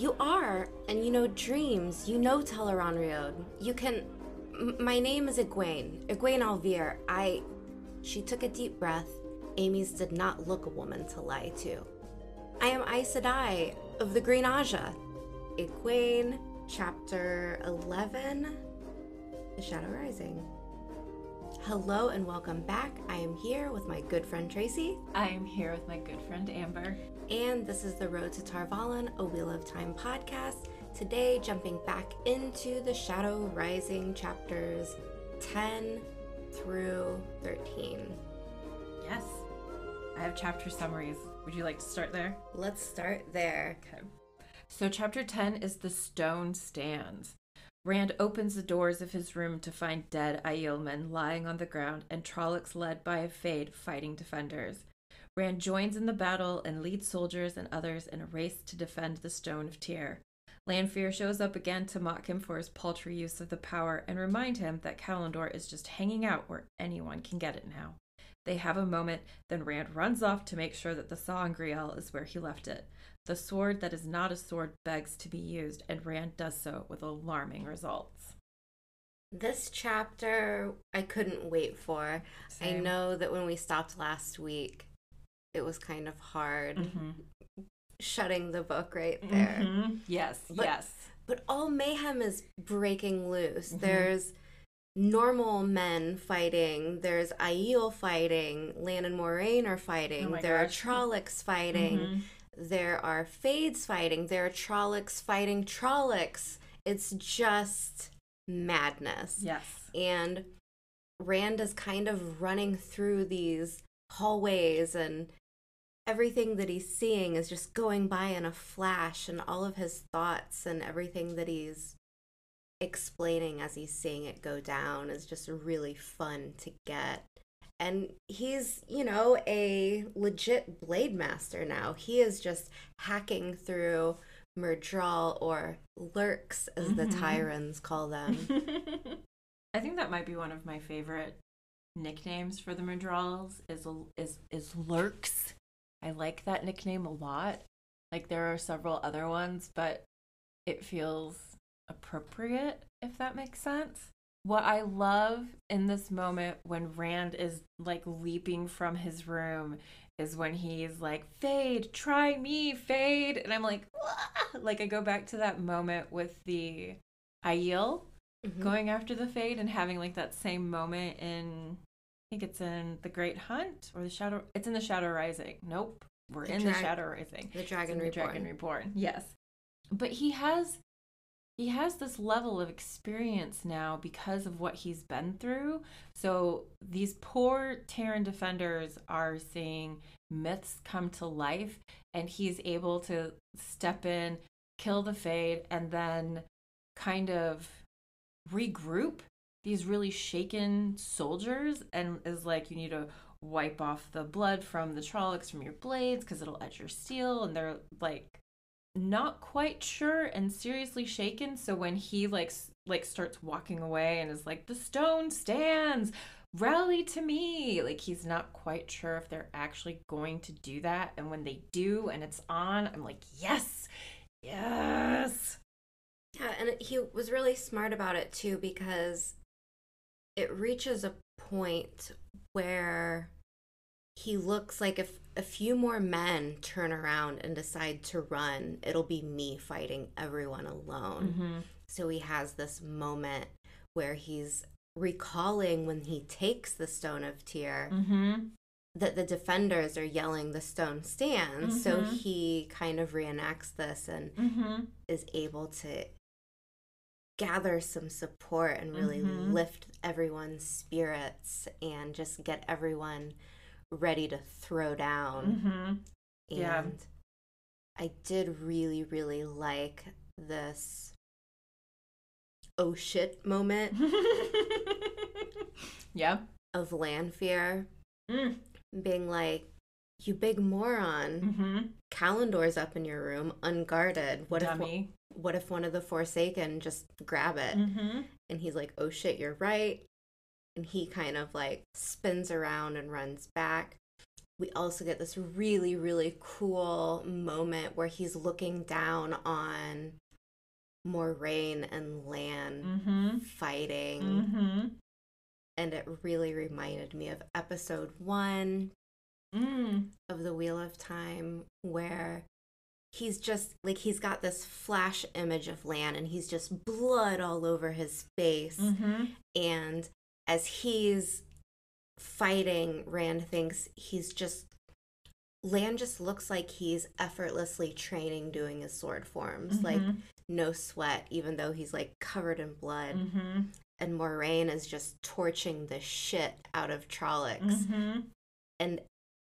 You are, and you know dreams. You know Teleron You can. M- my name is Egwene. Egwene al'Vere. I. She took a deep breath. Amys did not look a woman to lie to. I am Aes Sedai of the Green Ajah. Egwene, chapter 11 The Shadow Rising. Hello and welcome back. I am here with my good friend Tracy. I am here with my good friend Amber. And this is the Road to Tar Valon, a Wheel of Time podcast. Today, jumping back into the Shadow Rising chapters 10 through 13. Yes. I have chapter summaries. Would you like to start there? Let's start there. Okay. So, chapter 10 is The Stone Stands. Rand opens the doors of his room to find dead Aielmen lying on the ground and Trollocs led by a Fade fighting defenders. Rand joins in the battle and leads soldiers and others in a race to defend the Stone of Tear. Lanfear shows up again to mock him for his paltry use of the power and remind him that Callandor is just hanging out where anyone can get it now. They have a moment, then Rand runs off to make sure that the sa'angreal is where he left it. The sword that is not a sword begs to be used, and Rand does so with alarming results. This chapter I couldn't wait for. Same. I know that when we stopped last week, it was kind of hard mm-hmm. shutting the book right there. Mm-hmm. Yes, but, yes. But all mayhem is breaking loose. Mm-hmm. There's normal men fighting. There's Aiel fighting. Lan and Moiraine are fighting. Oh there gosh. are Trollocs fighting. Mm-hmm. There are Fades fighting. There are Trollocs fighting Trollocs. It's just madness. Yes. And Rand is kind of running through these hallways and everything that he's seeing is just going by in a flash and all of his thoughts and everything that he's explaining as he's seeing it go down is just really fun to get. And he's, you know, a legit blade master now. He is just hacking through Myrddraal or lurks as mm-hmm. the Tairens call them. I think that might be one of my favorite nicknames for the Myrddraals is is is lurks. I like that nickname a lot. Like there are several other ones, but it feels appropriate, if that makes sense. What I love in this moment when Rand is like leaping from his room is when he's like, Fade, try me, Fade. And I'm like, Wah! like I go back to that moment with the Aiel mm-hmm. going after the Fade and having like that same moment in, I think it's in The Great Hunt or the Shadow, it's in the Shadow Rising. Nope. We're the in dra- the Shadow Rising. The Dragon Reborn. The Dragon Reborn. Yes. But he has he has this level of experience now because of what he's been through. So these poor Tairen defenders are seeing myths come to life, and he's able to step in, kill the Fade, and then kind of regroup these really shaken soldiers and is like, you need to wipe off the blood from the Trollocs from your blades because it'll etch your steel. And they're like, not quite sure and seriously shaken so when he like like starts walking away and is like the stone stands rally to me like he's not quite sure if they're actually going to do that and when they do and it's on i'm like yes yes yeah and he was really smart about it too because it reaches a point where he looks like if a few more men turn around and decide to run, it'll be me fighting everyone alone. Mm-hmm. So he has this moment where he's recalling when he takes the Stone of Tear mm-hmm. that the defenders are yelling, The stone stands. Mm-hmm. So he kind of reenacts this and mm-hmm. is able to gather some support and really mm-hmm. lift everyone's spirits and just get everyone ready to throw down. Mm-hmm. Yeah. And I did really, really like this oh shit moment yeah. of Lanfear Mm. being like, "You big moron! Mm-hmm. Callandor's up in your room, unguarded. What if Dummy. What if one of the Forsaken just grab it?" Mm-hmm. And he's like, "Oh shit, you're right." And he kind of like spins around and runs back. We also get this really really cool moment where he's looking down on Moiraine and Lan Mm-hmm. fighting Mm-hmm. and it really reminded me of episode 1 Mm. of the Wheel of Time where he's just like he's got this flash image of Lan and he's just blood all over his face Mm-hmm. and as he's fighting Rand thinks he's just Lan just looks like he's effortlessly training doing his sword forms like no sweat even though he's like covered in blood Mm-hmm. and Moiraine is just torching the shit out of Trollocs Mm-hmm. and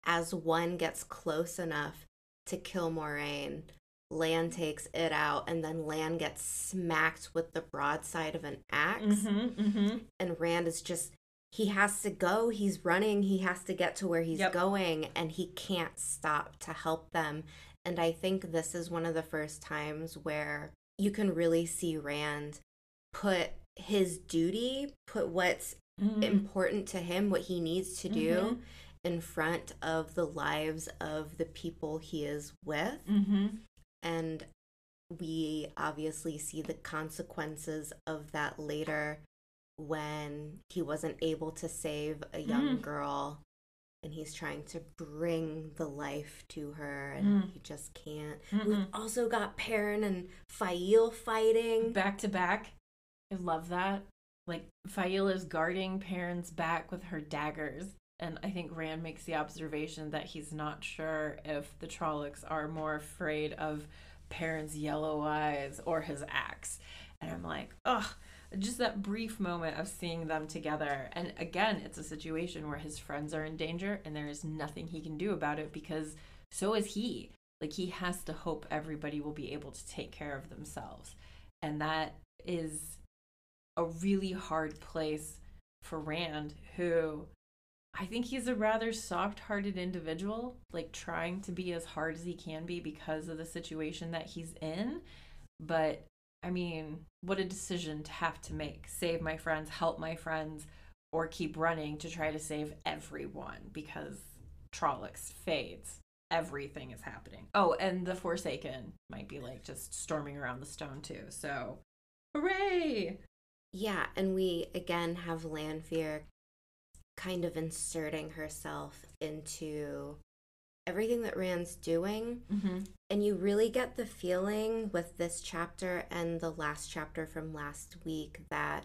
as one gets close enough to kill Moiraine, Lan takes it out, and then Lan gets smacked with the broadside of an axe. Mm-hmm. Mm-hmm. And Rand is just, he has to go. He's running. He has to get to where he's Yep. going, and he can't stop to help them. And I think this is one of the first times where you can really see Rand put his duty, put what's Mm-hmm. important to him, what he needs to do Mhm. In front of the lives of the people he is with. Mm-hmm. And we obviously see the consequences of that later when he wasn't able to save a young Mm. girl and he's trying to bring the life to her and Mm. he just can't. Mm-mm. We've also got Perrin and Faile fighting. back to back. I love that. Like Faila is guarding Perrin's back with her daggers. And I think Rand makes the observation that he's not sure if the Trollocs are more afraid of Perrin's yellow eyes or his axe. And I'm like, ugh, just that brief moment of seeing them together. And again, it's a situation where his friends are in danger and there is nothing he can do about it because so is he. Like, he has to hope everybody will be able to take care of themselves. And that is a really hard place for Rand, who I think he's a rather soft hearted individual, like trying to be as hard as he can be because of the situation that he's in. But I mean, what a decision to have to make save my friends, help my friends, or keep running to try to save everyone because Trollocs fades. Everything is happening. Oh, and the Forsaken might be like just storming around the stone too. So, hooray! Yeah, and we again have Lanfear kind of inserting herself into everything that Rand's doing. Mm-hmm. And you really get the feeling with this chapter and the last chapter from last week that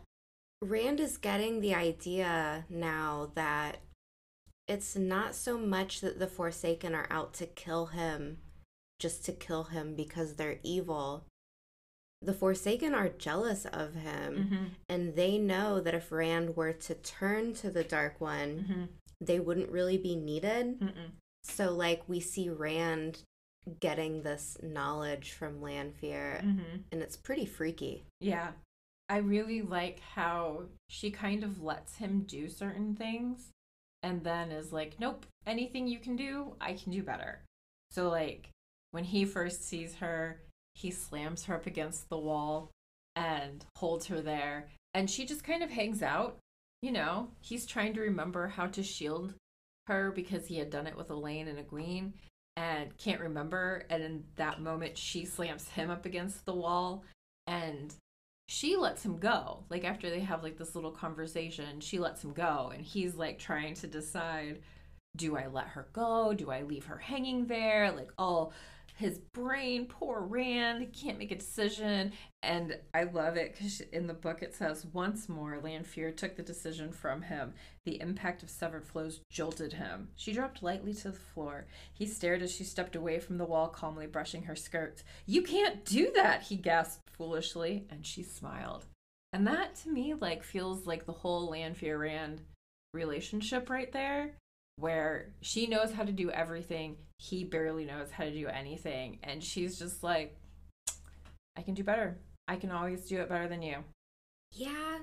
Rand is getting the idea now that it's not so much that the Forsaken are out to kill him just to kill him because they're evil. The Forsaken are jealous of him, Mm-hmm. and they know that if Rand were to turn to the Dark One, Mm-hmm. they wouldn't really be needed. Mm-mm. So, like, we see Rand getting this knowledge from Lanfear, Mm-hmm. and it's pretty freaky. Yeah. I really like how she kind of lets him do certain things and then is like, nope, anything you can do, I can do better. So, like, when he first sees her, he slams her up against the wall and holds her there. And she just kind of hangs out. You know, he's trying to remember how to shield her because he had done it with Elayne and Egwene and can't remember. And in that moment, she slams him up against the wall and she lets him go. Like after they have like this little conversation, she lets him go and he's like trying to decide do I let her go? Do I leave her hanging there? Like all his brain, poor Rand, he can't make a decision. And I love it because in the book it says, once more, Lanfear took the decision from him. The impact of severed flows jolted him. She dropped lightly to the floor. He stared as she stepped away from the wall, calmly brushing her skirts. You can't do that, he gasped foolishly, and she smiled. And that to me, like, feels like the whole Lanfear Rand relationship right there, where she knows how to do everything, he barely knows how to do anything, and she's just like, I can do better. I can always do it better than you. Yeah.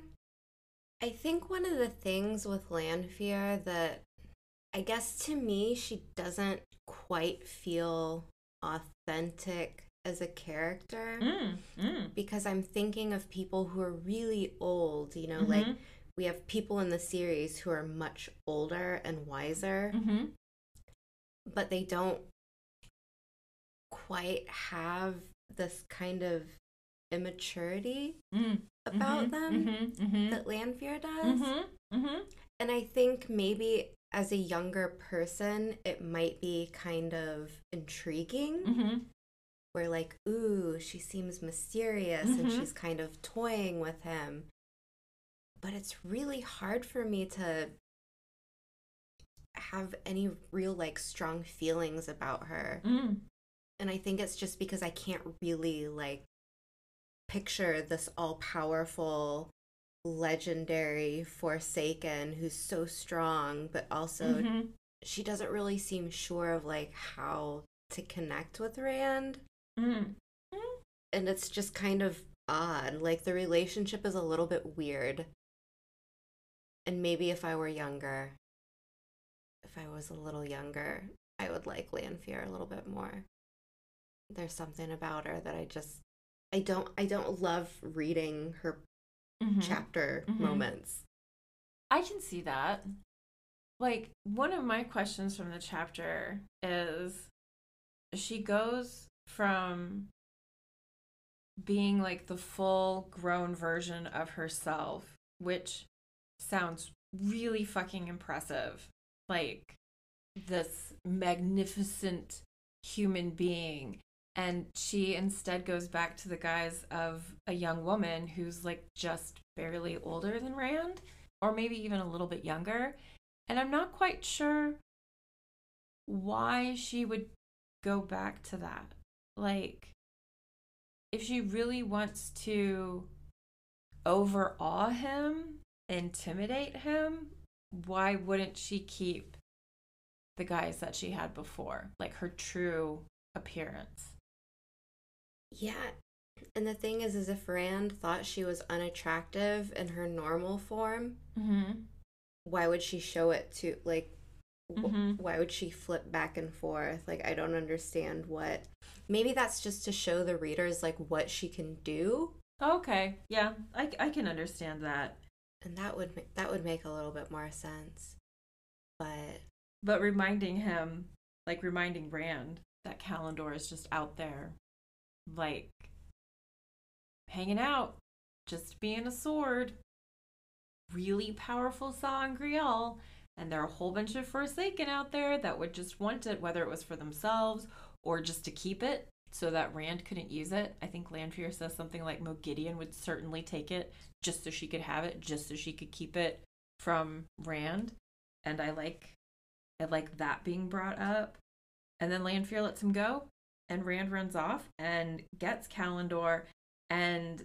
I think one of the things with Lanfear that I guess to me she doesn't quite feel authentic as a character Mm, mm. because I'm thinking of people who are really old, you know, like Mhm. We have people in the series who are much older and wiser, Mm-hmm. but they don't quite have this kind of immaturity Mm. about them Mm-hmm. Mm-hmm. that Lanfear does. Mm-hmm. Mm-hmm. And I think maybe as a younger person, it might be kind of intriguing. Mm-hmm. Where, like, ooh, she seems mysterious and Mhm. she's kind of toying with him. But it's really hard for me to have any real, like, strong feelings about her. Mm. And I think it's just because I can't really, like, picture this all powerful, legendary Forsaken who's so strong, but also Mhm. she doesn't really seem sure of like how to connect with Rand. Mm. And it's just kind of odd. Like the relationship is a little bit weird. And maybe if I were younger, if I was a little younger, I would like Lanfear a little bit more. There's something about her that I just I don't I don't love reading her Mhm. chapter Mhm. moments. I can see that. Like, one of my questions from the chapter is she goes from being like the full grown version of herself, which sounds really fucking impressive. Like, this magnificent human being. And she instead goes back to the guise of a young woman who's like just barely older than Rand or maybe even a little bit younger. And I'm not quite sure why she would go back to that. Like, if she really wants to overawe him, intimidate him, why wouldn't she keep the guys that she had before? Like her true appearance. Yeah. And the thing is, is if Rand thought she was unattractive in her normal form, Mm-hmm. why would she show it to like? Mhm. Why would she flip back and forth? Like, I don't understand what. Maybe that's just to show the readers like what she can do, Okay. Yeah, I, I can understand that. And that would ma- that would make a little bit more sense. But But reminding him, like reminding Rand that Callandor is just out there, like hanging out, just being a sword. Really powerful sa'angreal. And there are a whole bunch of Forsaken out there that would just want it, whether it was for themselves or just to keep it so that Rand couldn't use it. I think Lanfear says something like Moghedien would certainly take it just so she could have it, just so she could keep it from Rand. And I like I like that being brought up. And then Lanfear lets him go, and Rand runs off and gets Callandor. And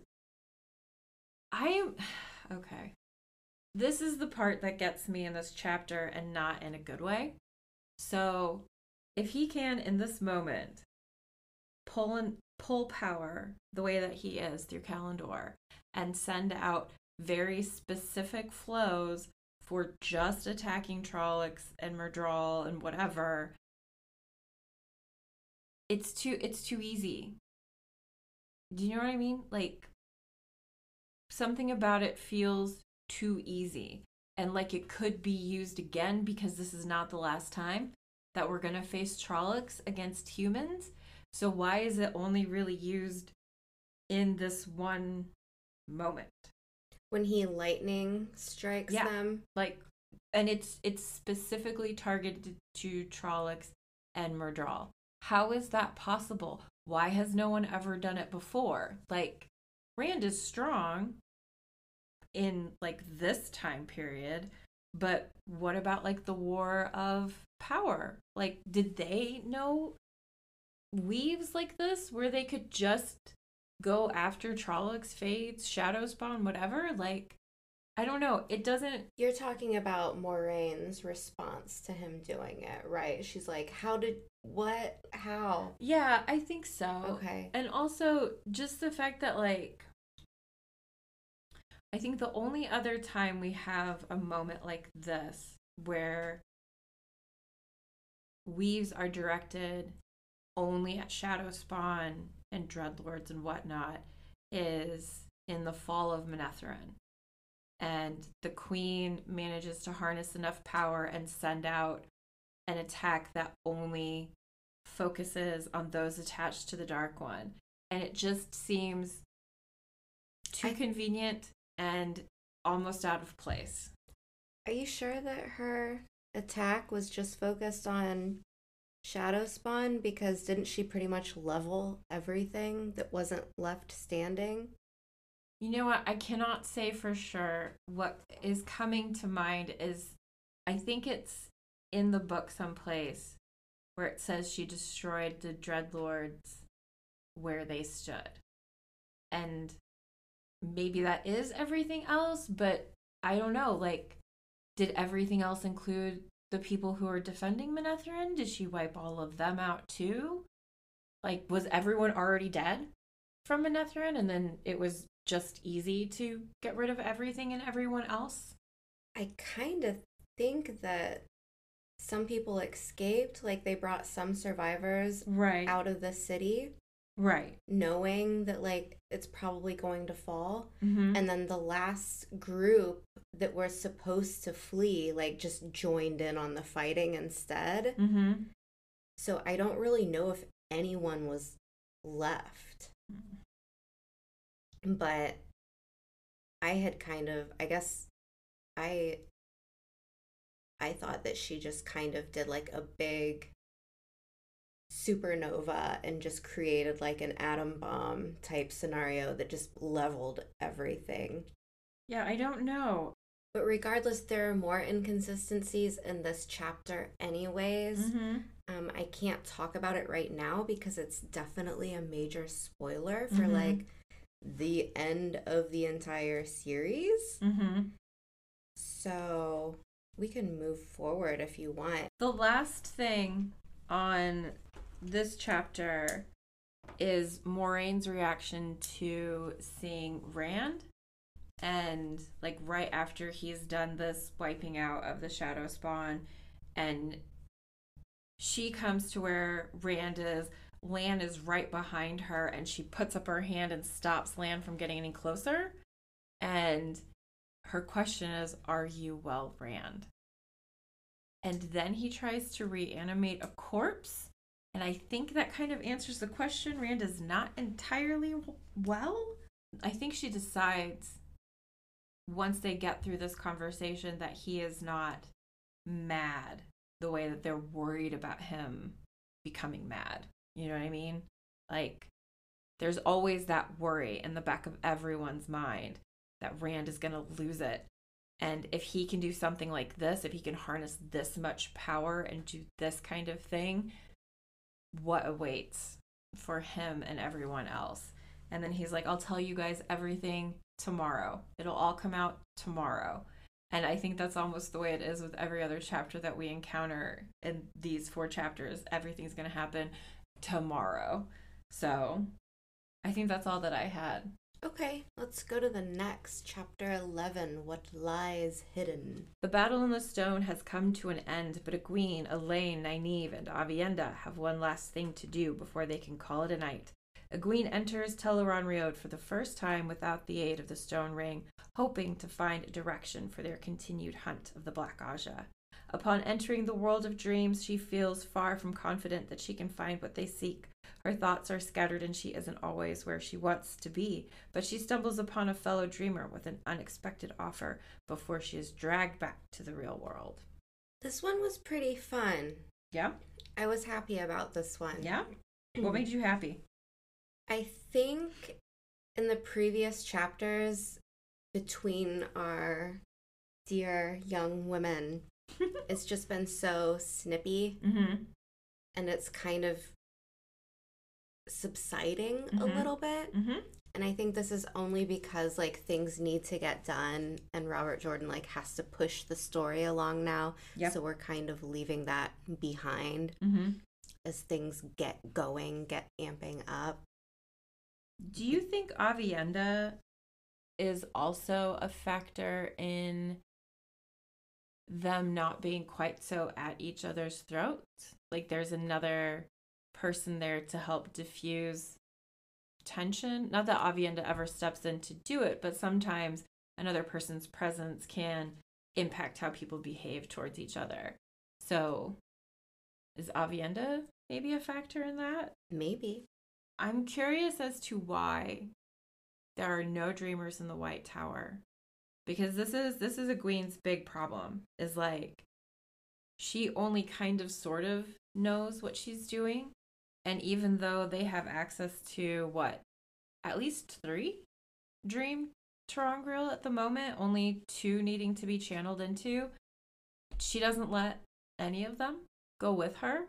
I am okay. This is the part that gets me in this chapter and not in a good way. So, if he can in this moment pull and pull power the way that he is through Callandor and send out very specific flows for just attacking Trollocs and Myrddraal and whatever, it's too it's too easy. Do you know what I mean? Like something about it feels too easy and like it could be used again because this is not the last time that we're going to face Trollocs against humans. So why is it only really used in this one moment? when he lightning strikes Yeah. them, like and it's it's specifically targeted to Trollocs and Myrddraal. How is that possible? Why has no one ever done it before? Like Rand is strong in like this time period, but what about like the war of power? Like did they know weaves like this where they could just go after Trollocs, Fades, Shadow Spawn, whatever? Like I don't know. It doesn't. You're talking about Moiraine's response to him doing it, right? She's like, "How did what? How?" Yeah, I think so. Okay. And also just the fact that like I think the only other time we have a moment like this where weaves are directed only at Shadow Spawn and Dreadlords and whatnot is in the fall of Manetheren. And the queen manages to harness enough power and send out an attack that only focuses on those attached to the Dark One. And it just seems too I- convenient and almost out of place. Are you sure that her attack was just focused on Shadow Spawn? Because didn't she pretty much level everything that wasn't left standing? You know what? I cannot say for sure. What is coming to mind is I think it's in the book someplace where it says she destroyed the Dreadlords where they stood. And maybe that is everything else, but I don't know. Like, did everything else include the people who are defending Manetheren? Did she wipe all of them out too? Like, was everyone already dead from Manetheren and then it was just easy to get rid of everything and everyone else? I kind of think that some people escaped, like they brought some survivors Right. out of the city, Right. knowing that like it's probably going to fall. Mm-hmm. And then the last group that were supposed to flee, like just joined in on the fighting instead. mm-hmm. So I don't really know if anyone was left. But I had kind of, I guess, I I thought that she just kind of did like a big supernova and just created like an atom bomb type scenario that just leveled everything. Yeah, I don't know. But regardless, there are more inconsistencies in this chapter, anyways. Mm-hmm. Um, I can't talk about it right now because it's definitely a major spoiler for Mhm. like the end of the entire series. Mm-hmm. So we can move forward if you want. The last thing on this chapter is Moiraine's reaction to seeing Rand. And like right after he's done this wiping out of the shadow spawn, and she comes to where Rand is. Lan is right behind her, and she puts up her hand and stops Lan from getting any closer. And her question is, Are you well, Rand? and then he tries to reanimate a corpse. And I think that kind of answers the question. Rand is not entirely well. I think she decides once they get through this conversation that he is not mad the way that they're worried about him becoming mad. You know what I mean? Like, there's always that worry in the back of everyone's mind that Rand is going to lose it and if he can do something like this, if he can harness this much power and do this kind of thing, what awaits for him and everyone else? And then he's like, I'll tell you guys everything tomorrow. It'll all come out tomorrow. And I think that's almost the way it is with every other chapter that we encounter in these four chapters. Everything's going to happen tomorrow. So I think that's all that I had. Okay, let's go to the next chapter 11 What Lies Hidden. The battle in the stone has come to an end, but Egwene, Elayne, Nynaeve, and Aviendha have one last thing to do before they can call it a night. Egwene enters Tel'aran'rhiod for the first time without the aid of the stone ring, hoping to find direction for their continued hunt of the Black Ajah. Upon entering the world of dreams, she feels far from confident that she can find what they seek. Her thoughts are scattered and she isn't always where she wants to be, but she stumbles upon a fellow dreamer with an unexpected offer before she is dragged back to the real world. This one was pretty fun. Yeah? I was happy about this one. Yeah? What made you happy? I think in the previous chapters between our dear young women, it's just been so snippy Mm-hmm. and it's kind of subsiding a Mhm. little bit. Mm-hmm. And I think this is only because like things need to get done and Robert Jordan like has to push the story along now. Yep. So we're kind of leaving that behind Mm-hmm. as things get going, get amping up. Do you think Aviendha is also a factor in them not being quite so at each other's throats? Like there's another person there to help diffuse tension. Not that Aviendha ever steps in to do it, but sometimes another person's presence can impact how people behave towards each other. So is Aviendha maybe a factor in that? Maybe. I'm curious as to why there are no dreamers in the White Tower. Because this is this is Egwene's big problem. Is like she only kind of sort of knows what she's doing. And even though they have access to what? At least three dream ter'angreal at the moment, only two needing to be channeled into. She doesn't let any of them go with her.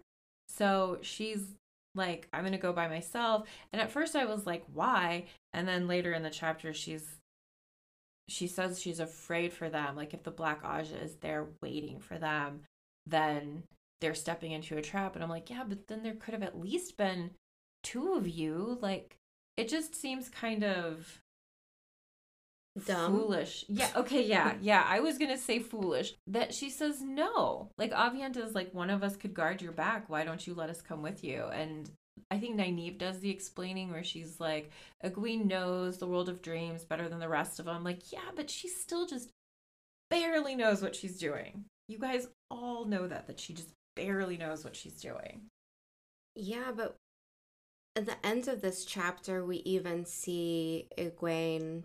So she's like, I'm gonna go by myself. And at first I was like, why? And then later in the chapter she's she says she's afraid for them. Like if the Black Ajah is there waiting for them, then they're stepping into a trap. And I'm like, yeah, but then there could have at least been two of you. Like it just seems kind of Dumb. foolish. Yeah, okay, yeah, yeah. I was gonna say foolish. That she says no. Like Aviendha is like one of us could guard your back. Why don't you let us come with you? And I think Nynaeve does the explaining where she's like, Egwene knows the world of dreams better than the rest of them. Like, yeah, but she still just barely knows what she's doing. You guys all know that that she just barely knows what she's doing. Yeah, but at the end of this chapter, we even see Egwene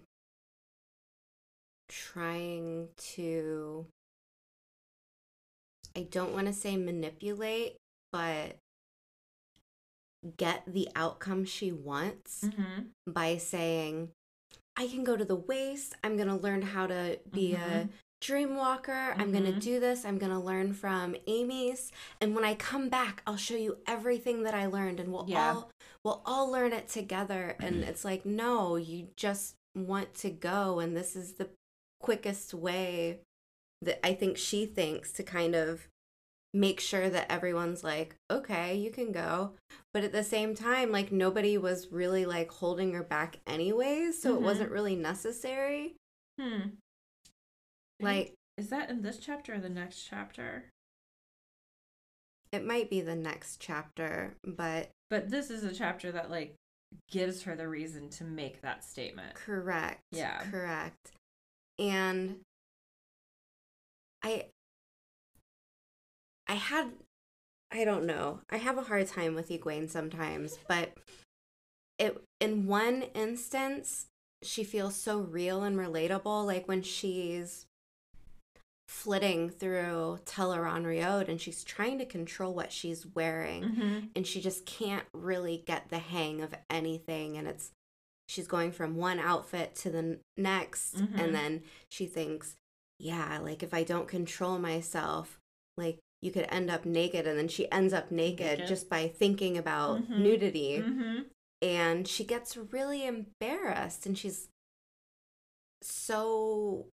trying to. I don't want to say manipulate, but get the outcome she wants Mm-hmm. by saying, I can go to the waste. I'm going to learn how to be a Mhm. dream walker. I'm going to do this. I'm going to learn from Amys. And when I come back, I'll show you everything that I learned and we'll Yeah. all we'll all learn it together. And it's like, no, you just want to go and this is the quickest way that I think she thinks to kind of make sure that everyone's like, okay, you can go. But at the same time, like nobody was really like holding her back anyways, so Mhm. it wasn't really necessary. Hmm. Like is that in this chapter or the next chapter? it might be the next chapter, but But this is a chapter that like gives her the reason to make that statement. correct. Yeah. Correct. And I I had I don't know. I have a hard time with Egwene sometimes, but it in one instance she feels so real and relatable like when she's flitting through Tel'aran'rhiod and she's trying to control what she's wearing Mm-hmm. and she just can't really get the hang of anything and it's she's going from one outfit to the next Mhm. and then she thinks yeah like if i don't control myself like you could end up naked and then she ends up naked, Naked. just by thinking about Mhm. nudity Mm-hmm. and she gets really embarrassed and she's so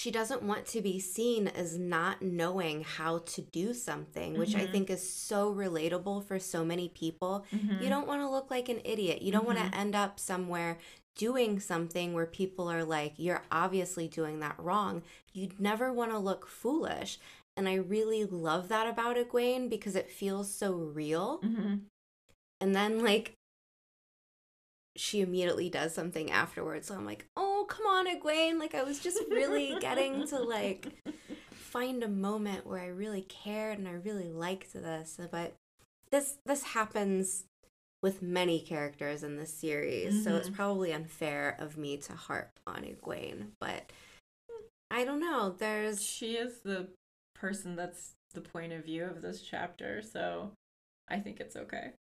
she doesn't want to be seen as not knowing how to do something which i Mhm. think is so relatable for so many people Mm-hmm. you don't want to look like an idiot you don't want Mhm. to end up somewhere doing something where people are like you're obviously doing that wrong you'd never want to look foolish and i really love that about egwene because it feels so real Mm-hmm. and then like she immediately does something afterwards. So I'm like, oh come on, Egwene. Like I was just really getting to like find a moment where I really cared and I really liked this. But this this happens with many characters in this series, so it's Mhm. probably unfair of me to harp on Egwene. But I don't know. There's She is the person that's the point of view of this chapter, so I think it's okay.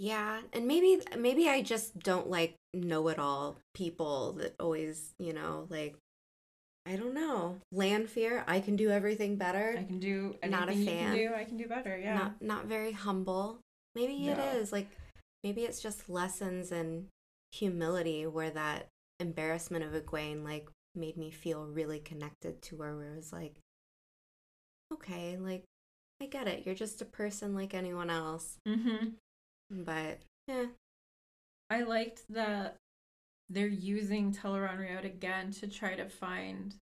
Yeah, and maybe maybe I just don't like know-it-all people that always, you know, like I don't know. Lanfear, I can do everything better. I can do anything Not a you fan. can do. I can do better. Yeah. Not not very humble. Maybe it No. is. Like maybe it's just lessons in humility where that embarrassment of Egwene like made me feel really connected to her where it was like okay like i get it you're just a person like anyone else Mm-hmm. But yeah I liked that they're using Teleron again to try to find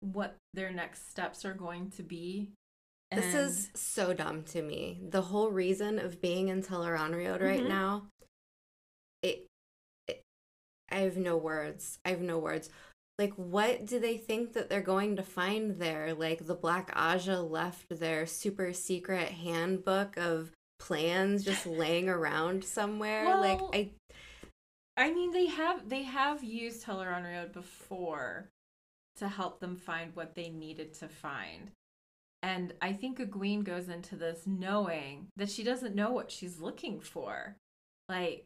what their next steps are going to be. this is so dumb to me the whole reason of being in Tel'aran'rhiod right Mhm. now it, it i have no words i have no words like what do they think that they're going to find there like the black ajah left their super secret handbook of plans just laying around somewhere like i I mean, they have they have used Tel'aran'rhiod before to help them find what they needed to find. And I think Egwene goes into this knowing that she doesn't know what she's looking for. Like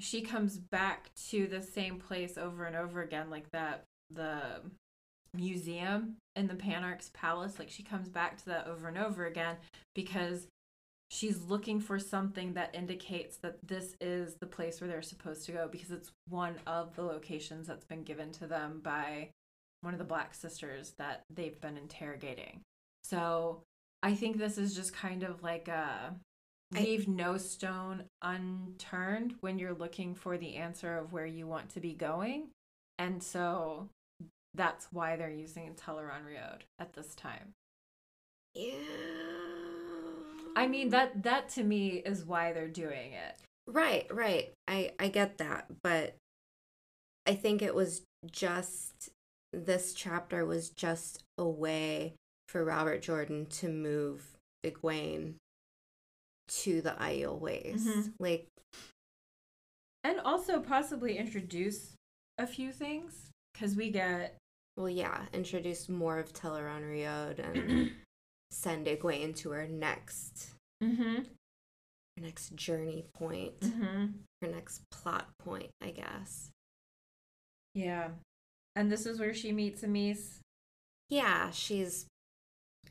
she comes back to the same place over and over again, like that the museum in the Panarch's palace. Like she comes back to that over and over again because she's looking for something that indicates that this is the place where they're supposed to go because it's one of the locations that's been given to them by one of the black sisters that they've been interrogating. So I think this is just kind of like a leave no stone unturned when you're looking for the answer of where you want to be going. And so that's why they're using Tel'aran'rhiod at this time. yeah I mean that that to me is why they're doing it. Right, right. I I get that, but I think it was just this chapter was just a way for Robert Jordan to move Egwene to the Aiel Ways. Mhm. Like, And also possibly introduce a few things cuz we get well, yeah, introduce more of Tel'aran'rhiod and send Egwene to her next mhm her next journey point, mhm her next plot point, I guess. yeah. And this is where she meets Amys. Yeah, she's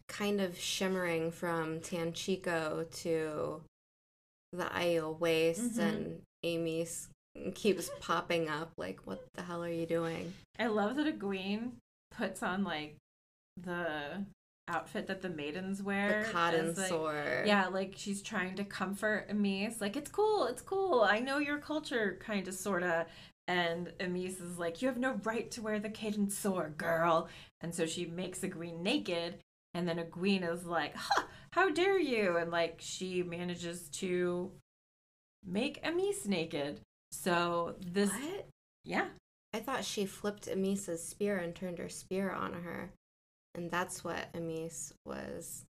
kind of shimmering from Tanchico to the Aiel Waste, Mhm. and Amy s- keeps popping up like, "What the hell are you doing?" I love that Egwene puts on like the outfit that the maidens wear. The cotton like- sword. Yeah, like she's trying to comfort Amys. Like, it's cool, it's cool. I know your culture, kind of, sort of. And Amys is like, You have no right to wear the cadin'sor, girl. And so she makes Egwene naked. And then Egwene is like, huh, How dare you? And like, she manages to make Amys naked. So this, What? yeah. I thought she flipped Amys's spear and turned her spear on her, and that's what Amys was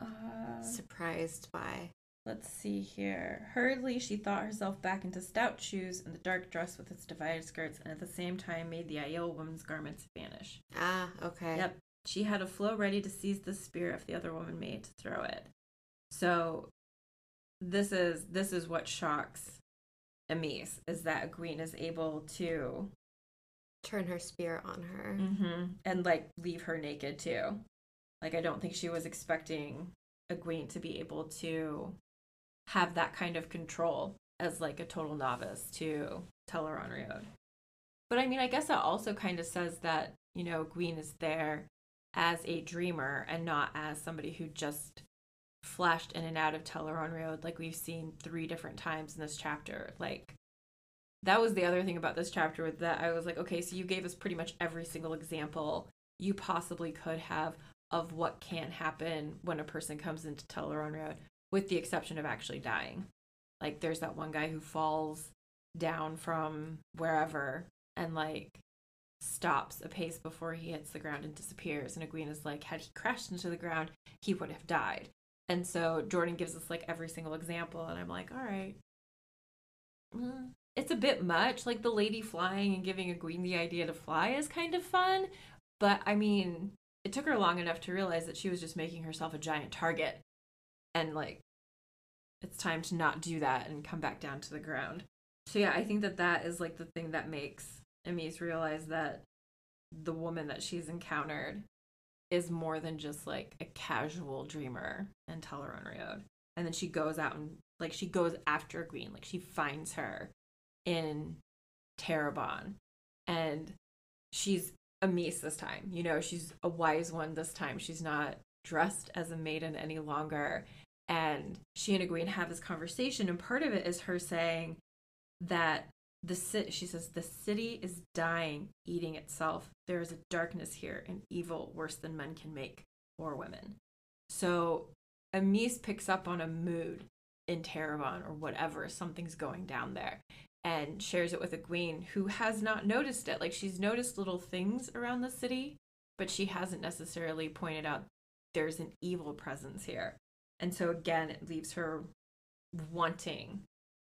Uh, surprised by. Let's see here. Hurriedly, she thought herself back into stout shoes and the dark dress with its divided skirts, and at the same time made the Aiel woman's garments vanish. Ah, okay. Yep. She had a flow ready to seize the spear if the other woman made to throw it. So this is this is what shocks Amys is that Egwene is able to Turn her spear on her. Mhm. and like leave her naked too. Like I don't think she was expecting Egwene to be able to have that kind of control as like a total novice to Tel'aran'rhiod. But I mean, I guess that also kind of says that you know Egwene is there as a dreamer and not as somebody who just flashed in and out of Tel'aran'rhiod like we've seen three different times in this chapter. Like that was the other thing about this chapter that I was like, okay, so you gave us pretty much every single example you possibly could have of what can't happen when a person comes into Tel'aran'rhiod, with the exception of actually dying. Like there's that one guy who falls down from wherever and like stops a pace before he hits the ground and disappears. And is like, had he crashed into the ground, he would have died. And so Jordan gives us like every single example, and I'm like, all right. Mm, It's a bit much. Like the lady flying and giving Egwene the idea to fly is kind of fun. But I mean, it took her long enough to realize that she was just making herself a giant target. And like, it's time to not do that and come back down to the ground. So yeah, I think that that is like the thing that makes Amys realize that the woman that she's encountered is more than just like a casual dreamer in Tel'aran'rhiod. And then she goes out and like she goes after Green, like she finds her in Tarabon. And she's a Mies this time. You know, she's a wise one this time. She's not dressed as a maiden any longer. And she and Egwene have this conversation, and part of it is her saying that the city, she says, the city is dying, eating itself. There is a darkness here, and evil worse than men can make or women. So Amys picks up on a mood in Tarabon or whatever, something's going down there, and shares it with Egwene, who has not noticed it. Like she's noticed little things around the city, but she hasn't necessarily pointed out there's an evil presence here. And so again, it leaves her wanting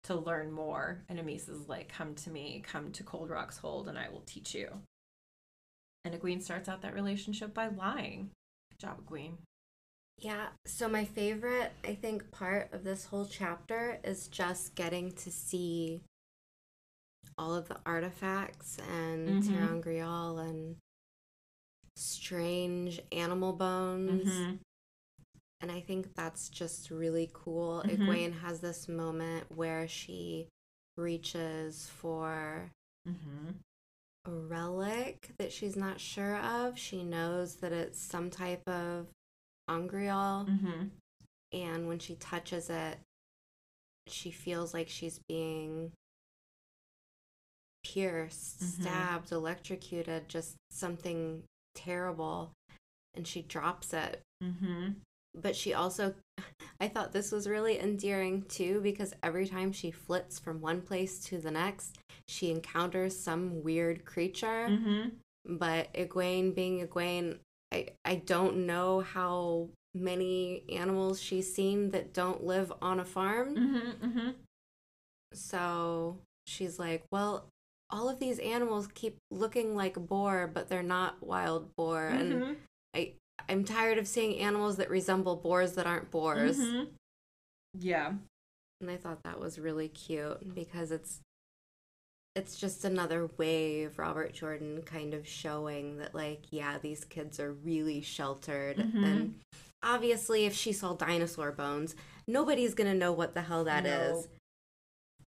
to learn more. And Amys is like, come to me, come to Cold Rock's Hold, and I will teach you. And Egwene starts out that relationship by lying. Good job, Egwene. Yeah, so my favorite, I think, part of this whole chapter is just getting to see all of the artifacts and Mhm. ter'angreal and strange animal bones. Mm-hmm. And I think that's just really cool. Mhm. Egwene has this moment where she reaches for Mm-hmm. a relic that she's not sure of. She knows that it's some type of angreal. Mm-hmm. and when she touches it she feels like she's being pierced Mhm. stabbed electrocuted just something terrible and she drops it Mm-hmm. but she also i thought this was really endearing too because every time she flits from one place to the next she encounters some weird creature Mm-hmm. but Egwene being Egwene, I, I don't know how many animals she's seen that don't live on a farm. Mm-hmm. Mm-hmm. So she's like, well, all of these animals keep looking like boar, but they're not wild boar. And Mm-hmm. I, I'm tired of seeing animals that resemble boars that aren't boars. Mm-hmm. Yeah. And I thought that was really cute because it's it's just another way of Robert Jordan kind of showing that like yeah these kids are really sheltered Mhm. and obviously if she saw dinosaur bones nobody's going to know what the hell that is.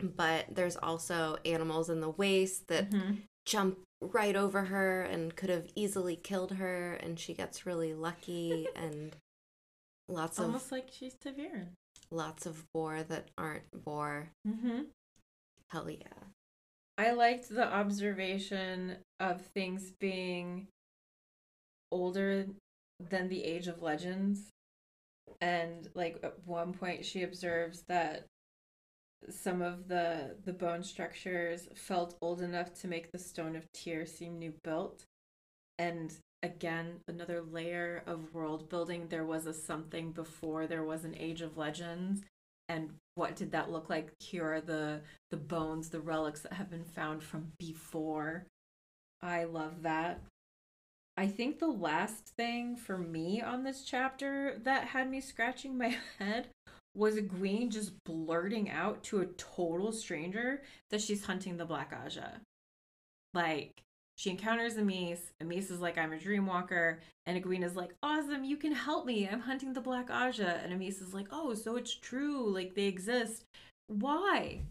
But there's also animals in the waste that Mm-hmm. jump right over her and could have easily killed her and she gets really lucky and lots of Almost like she's ta'veren. lots of boar that aren't boar Mm-hmm. hell yeah I liked the observation of things being older than the age of legends. And like at one point she observes that some of the the bone structures felt old enough to make the stone of tear seem new built. And again, another layer of world building. There was a something before there was an age of legends. And what did that look like? Here are the the bones, the relics that have been found from before. I love that. I think the last thing for me on this chapter that had me scratching my head was Egwene just blurting out to a total stranger that she's hunting the Black Ajah. Like, she encounters Amys. Amys is like, I'm a dreamwalker. And Egwene is like, awesome, you can help me. I'm hunting the Black Ajah. And Amys is like, oh, so it's true. Like, they exist. Why?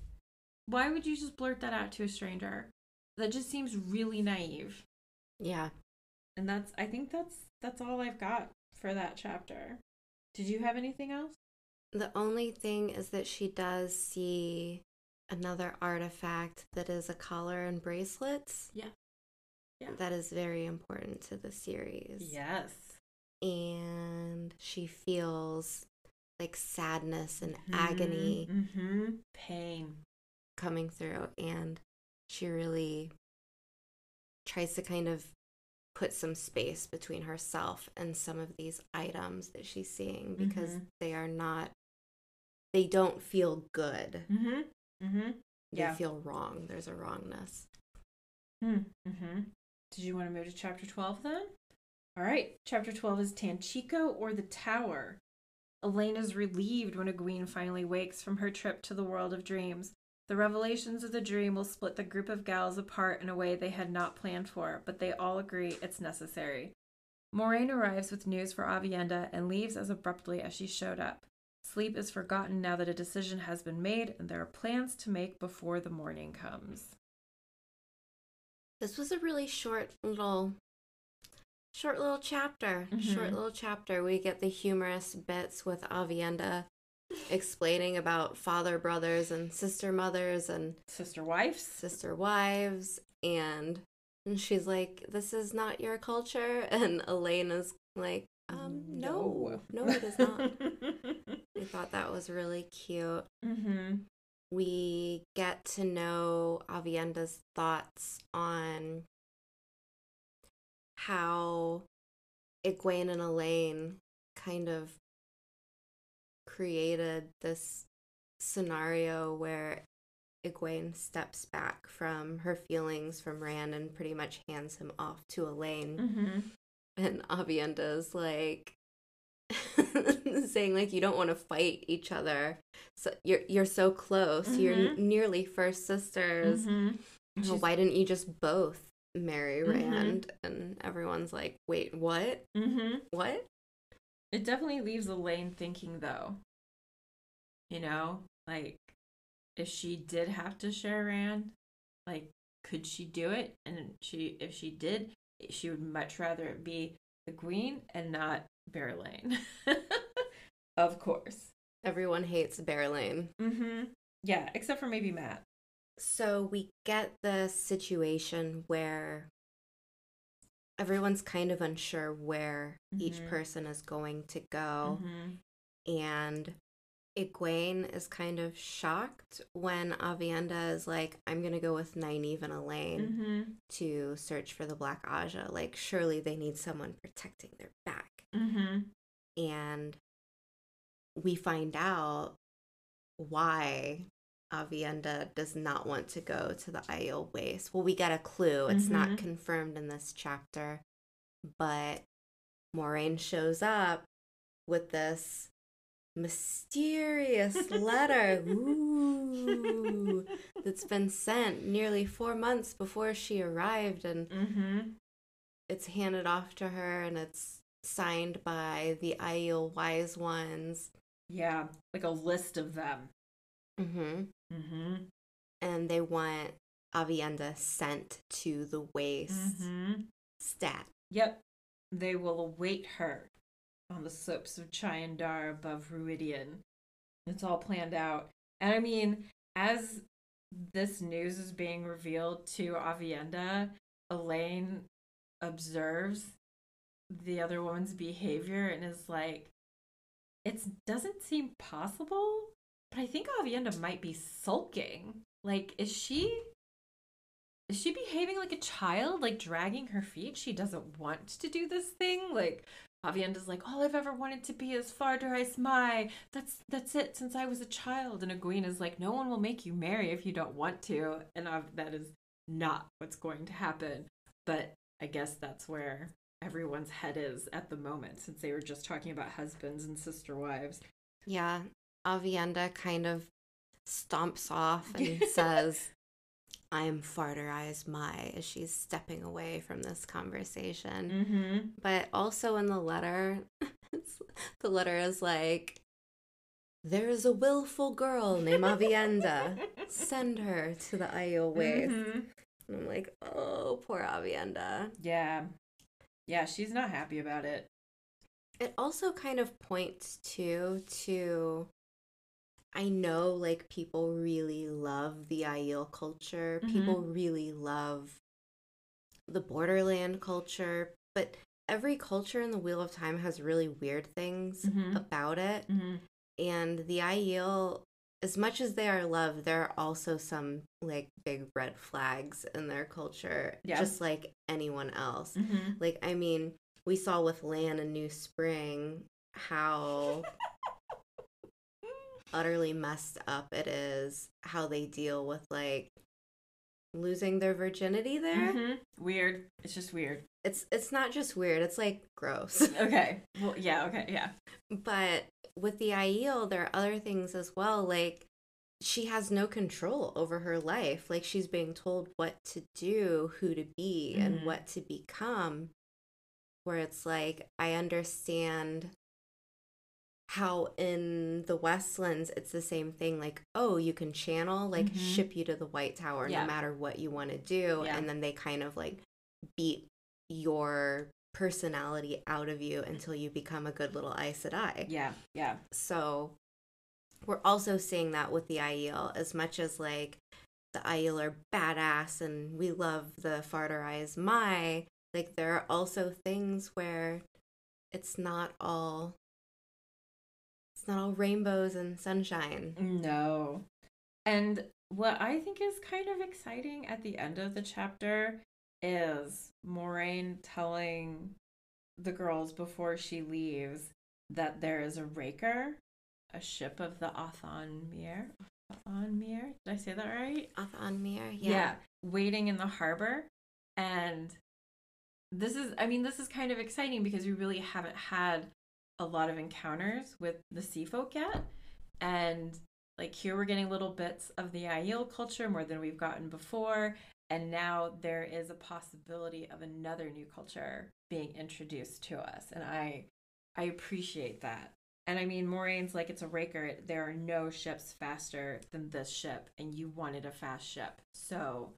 Why would you just blurt that out to a stranger? That just seems really naive. yeah And that's, I think that's, that's all I've got for that chapter. Did you have anything else? The only thing is that she does see another artifact that is a collar and bracelets. Yeah. Yeah. That is very important to the series. Yes. And she feels like sadness and agony Mm-hmm. Pain. coming through. And she really tries to kind of put some space between herself and some of these items that she's seeing because Mhm. they are not, they don't feel good. Mm-hmm. Mm-hmm. They Yeah. feel wrong. There's a wrongness. Mm-hmm. Did you want to move to chapter 12 then? All right. Chapter 12 is Tanchico or the Tower. Elayne's relieved when Egwene finally wakes from her trip to the world of dreams. The revelations of the dream will split the group of gals apart in a way they had not planned for, but they all agree it's necessary. Moiraine arrives with news for Aviendha and leaves as abruptly as she showed up. Sleep is forgotten now that a decision has been made and there are plans to make before the morning comes. This was a really short little short little chapter. Short Mhm. little chapter. We get the humorous bits with Aviendha explaining about father brothers and sister mothers and Sister wives? sister wives and and she's like this is not your culture and Elayne is like um no no, it is not I thought that was really cute mm-hmm. we get to know Aviendha's thoughts on how Egwene and Elayne kind of created this scenario where Egwene steps back from her feelings from Rand and pretty much hands him off to Elayne. Mm-hmm. And Aviendha is like saying like you don't want to fight each other. So you're you're so close. You're Mhm. n- nearly first sisters. Mm-hmm. Well, why didn't you just both marry Mhm. Rand? And everyone's like, "Wait, what? Mm-hmm. What?" It definitely leaves Elayne thinking, though. You know, like if she did have to share Rand, like could she do it? And she, if she did, she would much rather it be the Queen and not Berelain. of course. Everyone hates Berelain. Mm-hmm. Yeah, except for maybe Mat. So we get the situation where everyone's kind of unsure where each Mhm. person is going to go. Mm-hmm. and Egwene is kind of shocked when Aviendha is like, I'm gonna go with Nynaeve and Elayne Mm-hmm. to search for the Black Ajah. Like, surely they need someone protecting their back. Mm-hmm. And we find out why Aviendha does not want to go to the Aiel Waste. Well, we get a clue. It's not Mhm. confirmed in this chapter, but Moiraine shows up with this mysterious letter ooh, that's been sent nearly four months before she arrived, and Mm-hmm. it's handed off to her, and it's signed by the Aiel Wise Ones. Yeah, like a list of them. Mm-hmm. Mm-hmm. And they want Aviendha sent to the waste. Mm-hmm. Stat. Yep. They will await her on the slopes of Chaendaer above Rhuidean. It's all planned out. And I mean, as this news is being revealed to Aviendha, Elayne observes the other woman's behavior and is like, it doesn't seem possible, but I think Aviendha might be sulking. Like, is she is she behaving like a child, like dragging her feet? She doesn't want to do this thing. Like Aviendha's like, all I've ever wanted to be is Far Dareis Mai. That's that's it since I was a child. And Egwene is like, no one will make you marry if you don't want to. And that is not what's going to happen. But I guess that's where everyone's head is at the moment, since they were just talking about husbands and sister wives. Yeah. Aviendha kind of stomps off and says, I'm Far Dareis Mai as she's stepping away from this conversation. Mm-hmm. But also in the letter, the letter is like, there is a willful girl named Aviendha. Send her to the Waste. Mhm. And I'm like, oh, poor Aviendha. Yeah. Yeah, she's not happy about it. It also kind of points to to I know like people really love the Aiel culture. People really love the borderland culture, but every culture in the Wheel of Time has really weird things Mhm. about it. Mm-hmm. And the Aiel as much as they are loved, there are also some like big red flags in their culture, Yeah. just like anyone else. Mm-hmm. Like, I mean, we saw with Lan and New Spring how utterly messed up it is, how they deal with like losing their virginity there. Mm-hmm. Weird. It's just weird. It's it's not just weird, it's like gross. Okay. Well, yeah. Okay. Yeah. but with the Aiel, there are other things as well. Like she has no control over her life. Like she's being told what to do, who to be, and Mhm. what to become. Where it's like, I understand how in the Westlands it's the same thing like oh you can channel like Mhm. ship you to the White Tower Yeah. no matter what you want to do Yeah. and then they kind of like beat your personality out of you until you become a good little Aes Sedai. Yeah, yeah. So we're also seeing that with the Aiel as much as like the Aiel are badass and we love the Far Dareis Mai, like there are also things where it's not all it's not all rainbows and sunshine. No. And what I think is kind of exciting at the end of the chapter is Moiraine telling the girls before she leaves that there is a raker, a ship of the Atha'an Miere. Atha'an Miere? Did I say that right? Atha'an Miere, yeah. yeah. waiting in the harbor and this is i mean this is kind of exciting because we really haven't had a lot of encounters with the sea folk yet and like here we're getting little bits of the Aiel culture more than we've gotten before and now there is a possibility of another new culture being introduced to us. And i i appreciate that. And i mean Moiraine's like it's a raker. There are no ships faster than this ship and you wanted a fast ship. So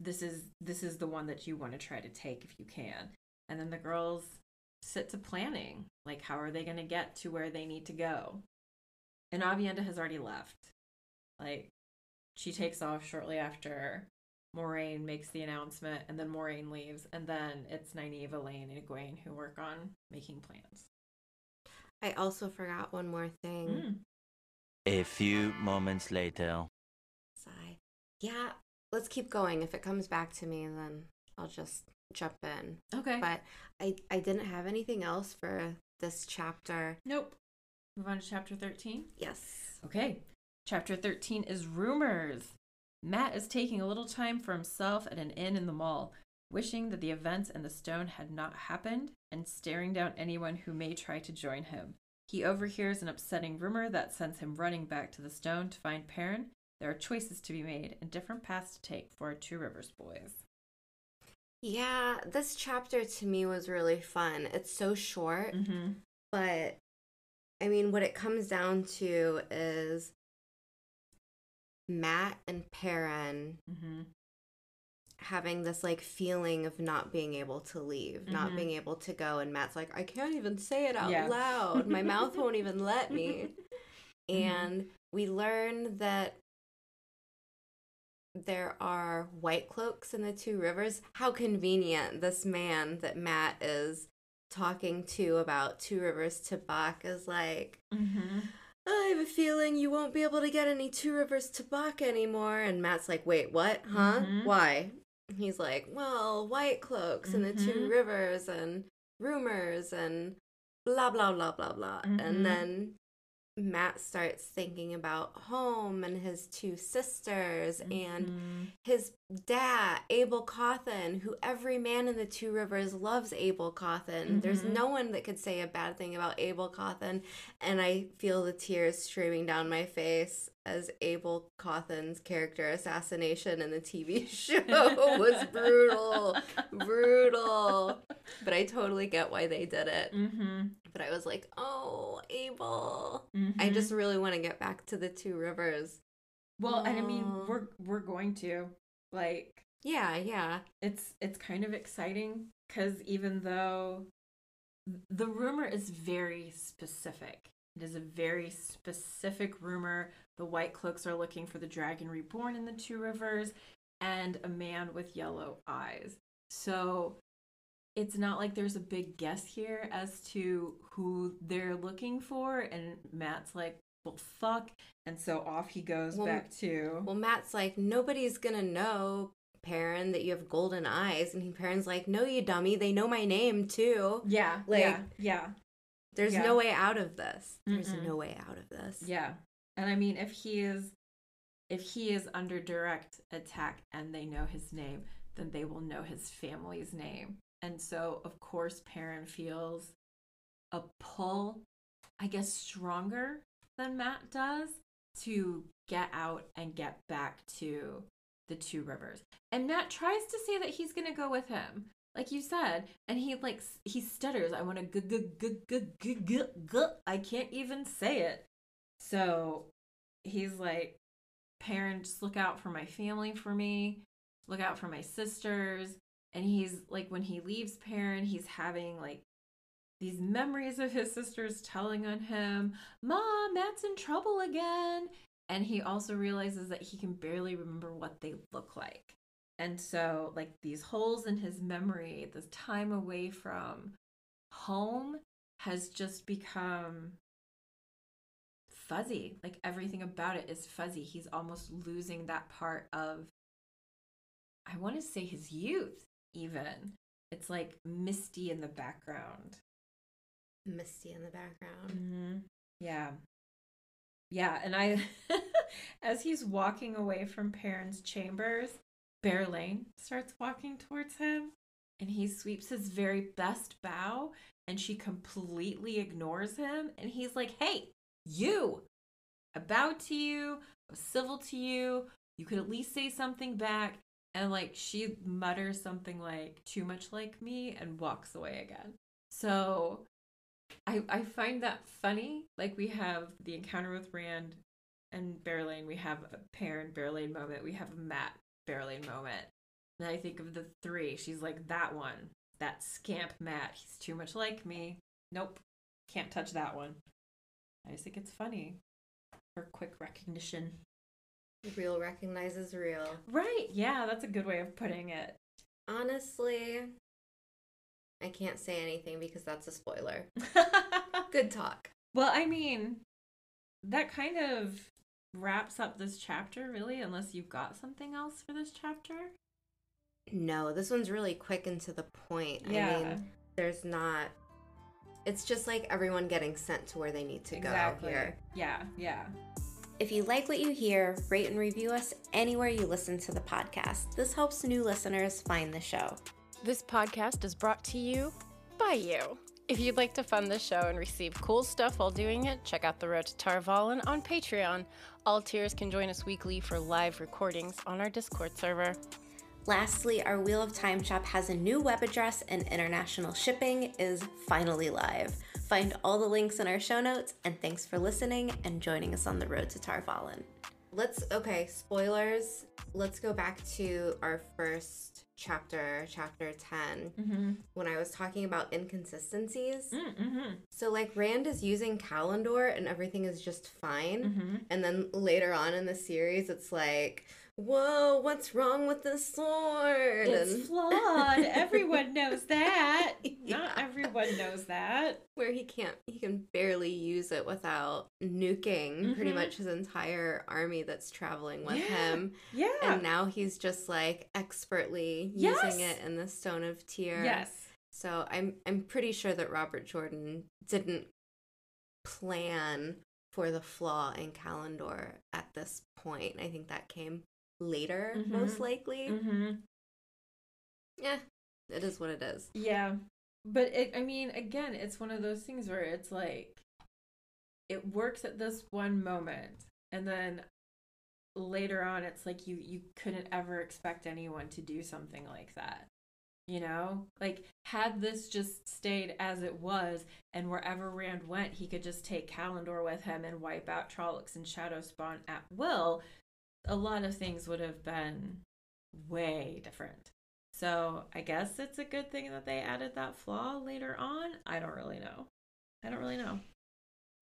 this is this is the one that you want to try to take if you can. And then the girls sit to planning like how are they going to get to where they need to go? And Aviendha has already left. Like she takes off shortly after Moiraine makes the announcement and then Moiraine leaves and then it's Nynaeve, Elayne, and Egwene who work on making plans. I also forgot one more thing. Mm. A few moments later. Sigh. Yeah, let's keep going. If it comes back to me, then I'll just jump in. Okay. But I I didn't have anything else for this chapter. Nope. Move on to chapter 13. Yes. Okay. Chapter 13 is rumors. Mat is taking a little time for himself at an inn in the Maule, wishing that the events and the stone had not happened and staring down anyone who may try to join him. He overhears an upsetting rumor that sends him running back to the stone to find Perrin. There are choices to be made and different paths to take for our Two Rivers boys. Yeah, this chapter to me was really fun. It's so short, Mm-hmm. but I mean, what it comes down to is Mat and Perrin Mm-hmm. having this like feeling of not being able to leave, not Mhm. being able to go. And Mat's like, I can't even say it out Yeah. loud. My mouth won't even let me. Mhm. And we learn that there are white cloaks in the two rivers. How convenient this man that Mat is talking to about two rivers tabac is like, Mm-hmm. I have a feeling you won't be able to get any Two Rivers tabac anymore. And Mat's like, wait, what? Huh? Mhm. Why? He's like, well, White Cloaks and the Two Mhm. Rivers and rumors and blah, blah, blah, blah, blah. Mhm. And then Mat starts thinking about home and his two sisters and Mhm. his dad, Abell Cauthon, who every man in the Two Rivers loves Abell Cauthon. There's Mhm. no one that could say a bad thing about Abell Cauthon. And I feel the tears streaming down my face as Abell Cauthon's character assassination in the TV show was brutal. brutal. But I totally get why they did it. Mm-hmm. But I was like, oh, Abell. I Mhm. just really want to get back to the Two Rivers. Well, and I mean, we're we're going to like Yeah, yeah. it's it's kind of exciting because even though the rumor is very specific, it is a very specific rumor. The White Cloaks are looking for the dragon reborn in the Two Rivers and a man with yellow eyes. So it's not like there's a big guess here as to who they're looking for. And Mat's like, well, fuck. And so off he goes Well, back to. Well, Mat's like, nobody's gonna know, Perrin, that you have golden eyes. And he, Perrin's like, no, you dummy. They know my name too. yeah, like- yeah, yeah. There's Yeah. no way out of this. There's Mm-mm. no way out of this. Yeah. And I mean if he is if he is under direct attack and they know his name, then they will know his family's name. And so of course Perrin feels a pull, I guess stronger than Mat does to get out and get back to the two rivers. And Mat tries to say that he's going to go with him, like you said, and he like he stutters. I want to g g g g g g g. I can't even say it. So he's like, parents, look out for my family for me. Look out for my sisters. And he's like, when he leaves Perrin, he's having like these memories of his sisters telling on him, Mom, Mat's in trouble again. And he also realizes that he can barely remember what they look like. And so, like, these holes in his memory, this time away from home has just become fuzzy. Like, everything about it is fuzzy. He's almost losing that part of, I want to say his youth, even. It's like misty in the background. Misty in the background. Mm-hmm. Yeah. Yeah, and I, as he's walking away from Perrin's chambers, Berelain starts walking towards him, and he sweeps his very best bow, and she completely ignores him, and he's like, "Hey, you! about to you. Civil to you. You could at least say something back." And like she mutters something like "too much like me" and walks away again. So I I find that funny. Like we have the encounter with Rand and Berelain, we have a Perrin Berelain moment, we have a Mat Berelain moment. And I think of the three. She's like that one, that scamp Mat. He's too much like me. Nope, can't touch that one. I just think it's funny. Her quick recognition. Real recognizes real. Right? Yeah, that's a good way of putting it. Honestly, I can't say anything because that's a spoiler. Good talk. Well, I mean, that kind of wraps up this chapter, really, unless you've got something else for this chapter. No, this one's really quick and to the point. I Yeah. mean, there's not. It's just like everyone getting sent to where they need to exactly. go here. Yeah, yeah. If you like what you hear, rate and review us anywhere you listen to the podcast. This helps new listeners find the show. This podcast is brought to you by you. If you'd like to fund the show and receive cool stuff while doing it, check out The Road to Tar Valon on Patreon. All tiers can join us weekly for live recordings on our Discord server. Lastly, our Wheel of Time shop has a new web address and international shipping is finally live. Find all the links in our show notes, and thanks for listening and joining us on the road to Tar Valon. Let's, okay, spoilers. Let's go back to our first chapter, chapter 10, Mm-hmm. when I was talking about inconsistencies. Mm-hmm. So, like, Rand is using Callandor and everything is just fine. Mm-hmm. And then later on in the series, it's like, whoa, what's wrong with this sword? It's flawed. Everyone knows that. Yeah. Not everyone knows that. where he can't, he can barely use it without nuking pretty Mhm. much his entire army that's traveling with Yeah. him. Yeah. And now he's just like expertly Yes. using it in the Stone of Tear. yes. So I'm I'm pretty sure that Robert Jordan didn't plan for the flaw in Callandor at this point. I think that came later, Mhm. most likely. Mm-hmm. Yeah, it is what it is. Yeah. But it, I mean, again, it's one of those things where it's like it works at this one moment and then later on it's like you you couldn't ever expect anyone to do something like that. You know? Like had this just stayed as it was and wherever Rand went, he could just take Callandor with him and wipe out Trollocs and Shadow Spawn at will, a lot of things would have been way different. So I guess it's a good thing that they added that flaw later on. I don't really know. I don't really know.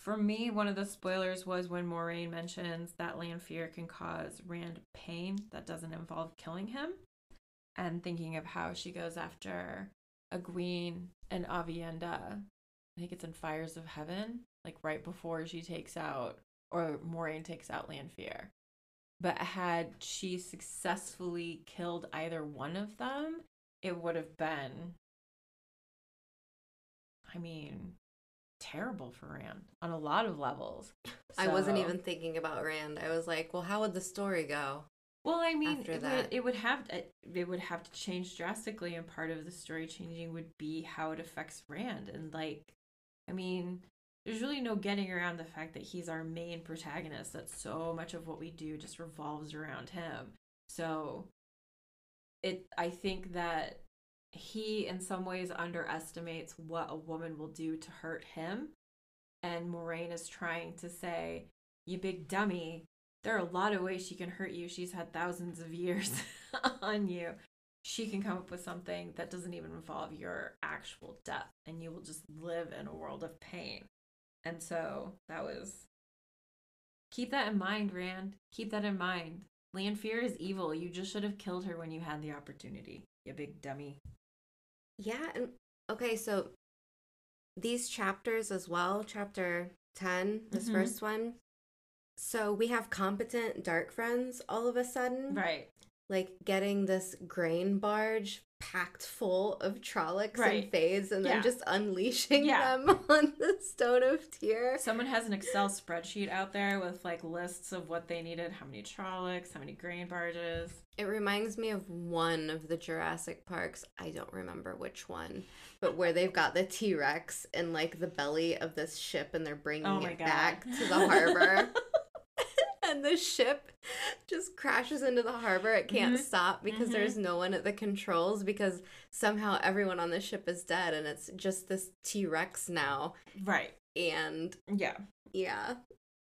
For me, one of the spoilers was when Moiraine mentions that Lanfear can cause Rand pain that doesn't involve killing him. And thinking of how she goes after Egwene and Aviendha. I think it's in Fires of Heaven, like right before she takes out, or Moiraine takes out Lanfear. But had she successfully killed either one of them, it would have been, I mean, terrible for Rand on a lot of levels. I wasn't even thinking about Rand. I was like, well, how would the story go? Well, I mean, it would, it would have to, it would have to change drastically, and part of the story changing would be how it affects Rand, and like, I mean, there's really no getting around the fact that he's our main protagonist. That so much of what we do just revolves around him. So, it, I think that he in some ways underestimates what a woman will do to hurt him and Moiraine is trying to say you big dummy there are a lot of ways she can hurt you she's had thousands of years on you she can come up with something that doesn't even involve your actual death and you will just live in a world of pain and so that was keep that in mind rand keep that in mind Lanfear is evil you just should have killed her when you had the opportunity you big dummy Yeah, and okay, so these chapters as well, chapter 10, this Mhm. first one. So we have competent dark friends all of a sudden. right Like getting this grain barge packed full of Trollocs Right. and Fades and then just unleashing Yeah. them on the Stone of Tear. Someone has an Excel spreadsheet out there with like lists of what they needed, how many Trollocs, how many grain barges. It reminds me of one of the Jurassic Parks. I don't remember which one, but where they've got the T Rex in like the belly of this ship and they're bringing Oh it god. back to the harbor. And the ship just crashes into the harbor. It can't Mhm. stop because Mhm. there's no one at the controls because somehow everyone on the ship is dead and it's just this T Rex now. right. And Yeah. yeah,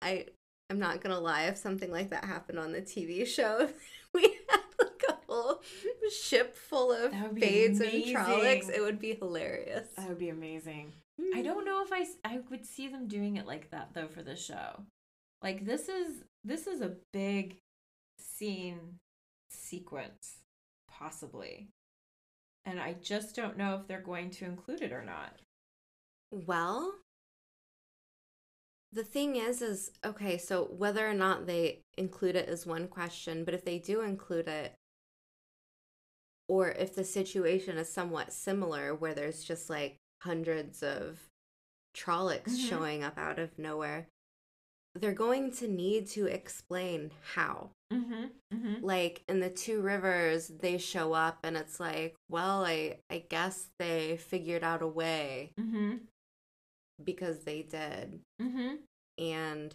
I I'm not gonna lie. If something like that happened on the TV show, we had like a whole ship full of fades and Trollocs, it would be hilarious. That would be amazing. I don't know if I I would see them doing it like that though for the show. Like this is this is a big scene sequence possibly. And I just don't know if they're going to include it or not. Well, the thing is, is okay. So whether or not they include it is one question, but if they do include it, or if the situation is somewhat similar, where there's just like hundreds of Trollocs Mhm. showing up out of nowhere, they're going to need to explain how. Mhm. Mhm. Like in the two rivers, they show up and it's like, well, I I guess they figured out a way Mhm. because they did. Mhm. And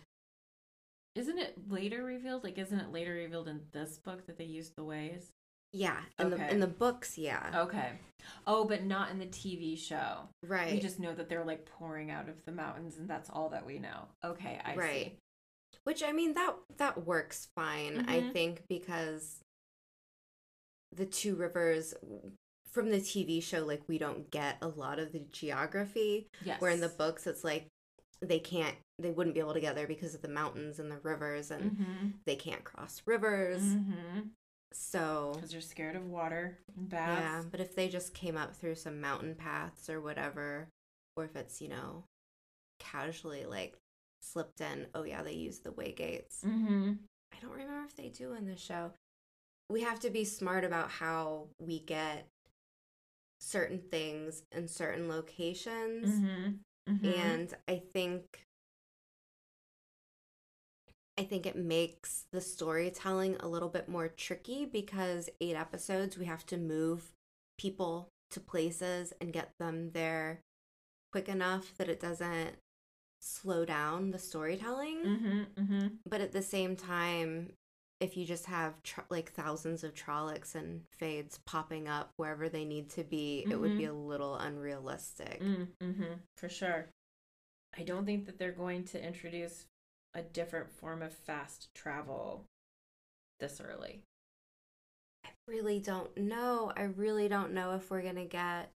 Isn't it later revealed? Like, isn't it later revealed in this book that they used the ways? Yeah, in the in the books, yeah. Okay. Oh, but not in the TV show. right. We just know that they're like pouring out of the mountains, and that's all that we know. Okay, I Right. see. Which I mean that that works fine, I Mhm. think, because the two rivers from the TV show, like we don't get a lot of the geography. Yes. Where in the books it's like they can't they wouldn't be able to get there because of the mountains and the rivers and Mm-hmm. they can't cross rivers. Mm-hmm. So Because you're scared of water and yeah, but if they just came up through some mountain paths or whatever, or if it's, you know, casually like slipped in, oh yeah, they use the way gates. Mm-hmm. I don't remember if they do in the show. We have to be smart about how we get certain things in certain locations. Mm-hmm. And I think I think it makes the storytelling a little bit more tricky because eight episodes we have to move people to places and get them there quick enough that it doesn't slow down the storytelling. Mm-hmm. Mm-hmm. But at the same time, if you just have tr- like thousands of Trollocs and Fades popping up wherever they need to be, it would be a little unrealistic. Mm-hmm. For sure. I don't think that they're going to introduce a different form of fast travel this early. I really don't know. I really don't know if we're gonna get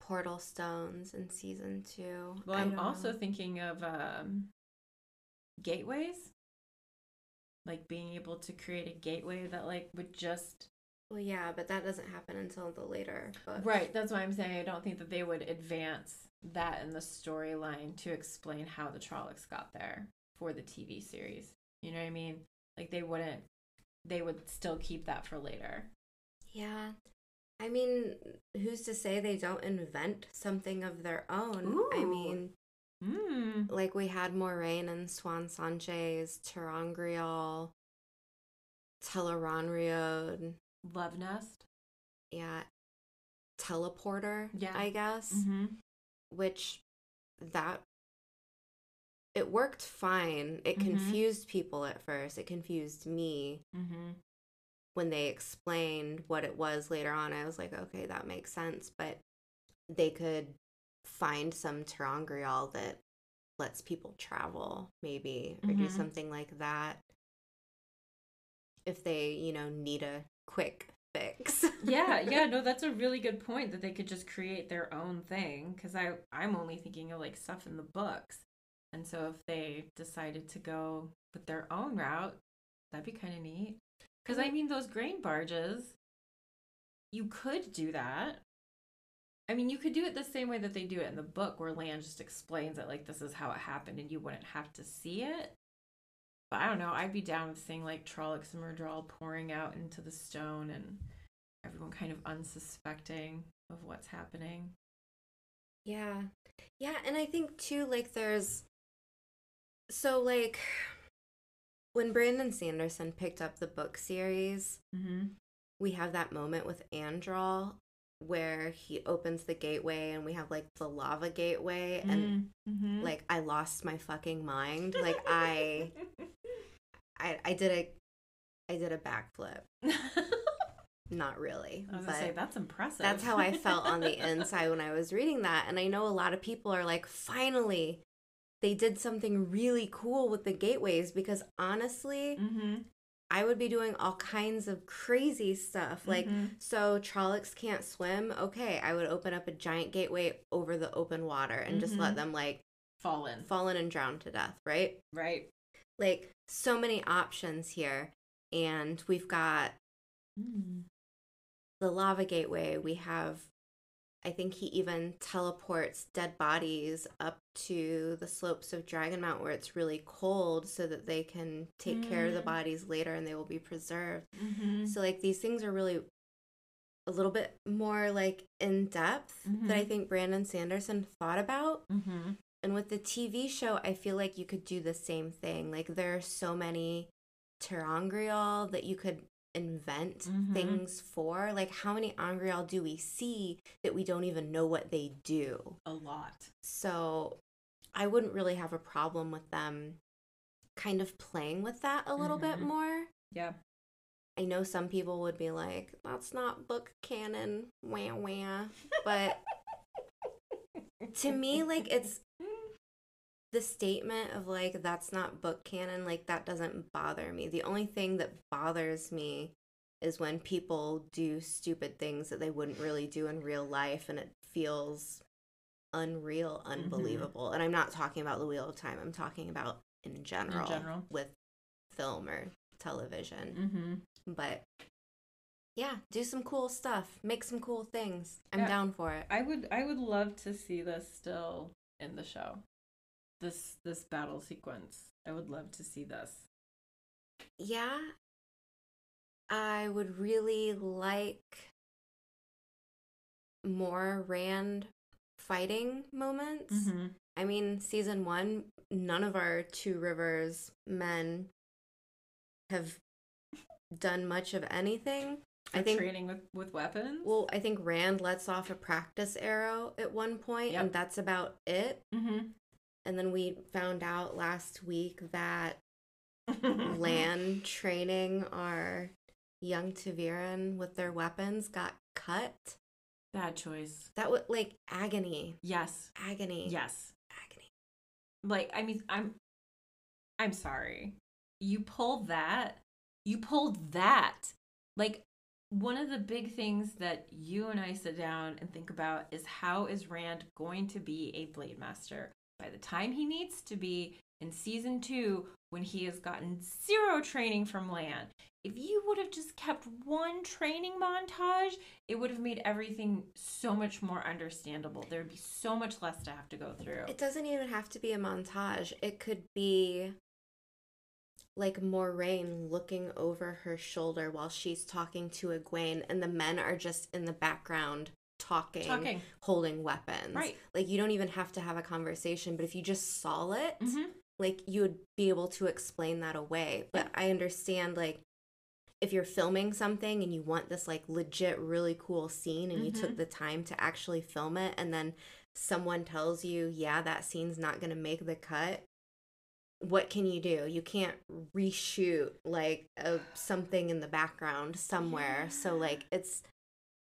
portal stones in season two. Well, I'm also know. thinking of um, gateways, like being able to create a gateway that like would just well, yeah, but that doesn't happen until the later book. right. That's why I'm saying I don't think that they would advance that in the storyline to explain how the Trollocs got there for the TV series. You know what I mean? Like they wouldn't. They would still keep that for later. Yeah. I mean, who's to say they don't invent something of their own? I mean, Hmm. like we had Moiraine and Siuan Sanche, ter'angreal, Tel'aran'rhiod, Love Nest. yeah, Teleporter, Yeah. I guess. Mm-hmm. which that it worked fine. It Mhm. confused people at first. It confused me Mm-hmm. when they explained what it was later on, I was like, okay, that makes sense. But they could find some ter'angreal that lets people travel, maybe, or do Mhm. something like that. If they, you know, need a quick fix. yeah, yeah, no, that's a really good point that they could just create their own thing. Because I, I'm only thinking of like stuff in the books, and so if they decided to go with their own route, that'd be kind of neat. Because I mm-hmm. mean, those grain barges, you could do that. I mean, you could do it the same way that they do it in the book, where Land just explains it like this is how it happened, and you wouldn't have to see it. But I don't know. I'd be down with seeing like Trollocs and Myrddraal pouring out into the stone and everyone kind of unsuspecting of what's happening. Yeah. Yeah, and I think too like there's so like when Brandon Sanderson picked up the book series, Mm-hmm. we have that moment with Androl where he opens the gateway and we have like the lava gateway and mm-hmm. like I lost my fucking mind. Like I I I did a I did a backflip. Not really. I was gonna say that's impressive. that's how I felt on the inside when I was reading that. And I know a lot of people are like, finally, they did something really cool with the gateways because honestly, mm-hmm. I would be doing all kinds of crazy stuff. Like, Mhm. so Trollocs can't swim. Okay, I would open up a giant gateway over the open water and just let Mhm. them like fallen. fall in and drown to death, right? Right. Like, so many options here. And we've got Mm. the lava gateway we have i think he even teleports dead bodies up to the slopes of Dragon Mount where it's really cold so that they can take care of the Mm. bodies later and they will be preserved Mm-hmm. so like these things are really a little bit more like in depth that i Mhm. think brandon sanderson thought about Mm-hmm. and with the tv show i feel like you could do the same thing like there are so many ter'angreal that you could invent Mhm. things for like how many angreal do we see that we don't even know what they do A lot. so i wouldn't really have a problem with them kind of playing with that a little bit Mhm. more Yeah. i know some people would be like that's not book canon wah wah but to me like it's the statement of like that's not book canon like that doesn't bother me the only thing that bothers me is when people do stupid things that they wouldn't really do in real life and it feels unreal unbelievable and i'm not talking about the wheel of time i'm talking about in general, general. with film or television Mm-hmm. but yeah do some cool stuff make some cool things i'm Yeah. down for it I would I would love to see this still in the show. This this battle sequence. I would love to see this. yeah i would really like more rand fighting moments Mm-hmm. i mean season one none of our two rivers men have done much of anything i think training with with weapons. well i think rand lets off a practice arrow at one point Yep. and that's about it mm-hmm. And then we found out last week that Lan training our young ta'veren with their weapons got cut. Bad choice. That was like agony. Yes. Agony. Yes. Agony. Like I mean I'm I'm sorry. You pulled that. You pulled that. Like one of the big things that you and I sit down and think about is how is Rand going to be a blade master by the time he needs to be in season 2 when he has gotten zero training from Lan. If you would have just kept one training montage, it would have made everything so much more understandable. There would be so much less to have to go through. It doesn't even have to be a montage. It could be like Moiraine looking over her shoulder while she's talking to Egwene, and the men are just in the background talking, Talking. holding weapons. Right. Like you don't even have to have a conversation, but if you just saw it, Mhm. like you would be able to explain that away. But I understand like if you're filming something and you want this like legit really cool scene and you took Mhm. the time to actually film it and then someone tells you, "Yeah, that scene's not going to make the cut." what can you do? You can't reshoot like a, something in the background somewhere. So like it's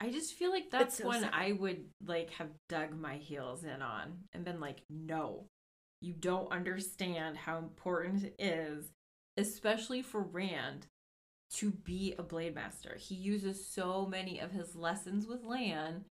I just feel like that's so one sad. I would like have dug my heels in on and been like, no, you don't understand how important it is, especially for Rand, to be a blade master. He uses so many of his lessons with Lan.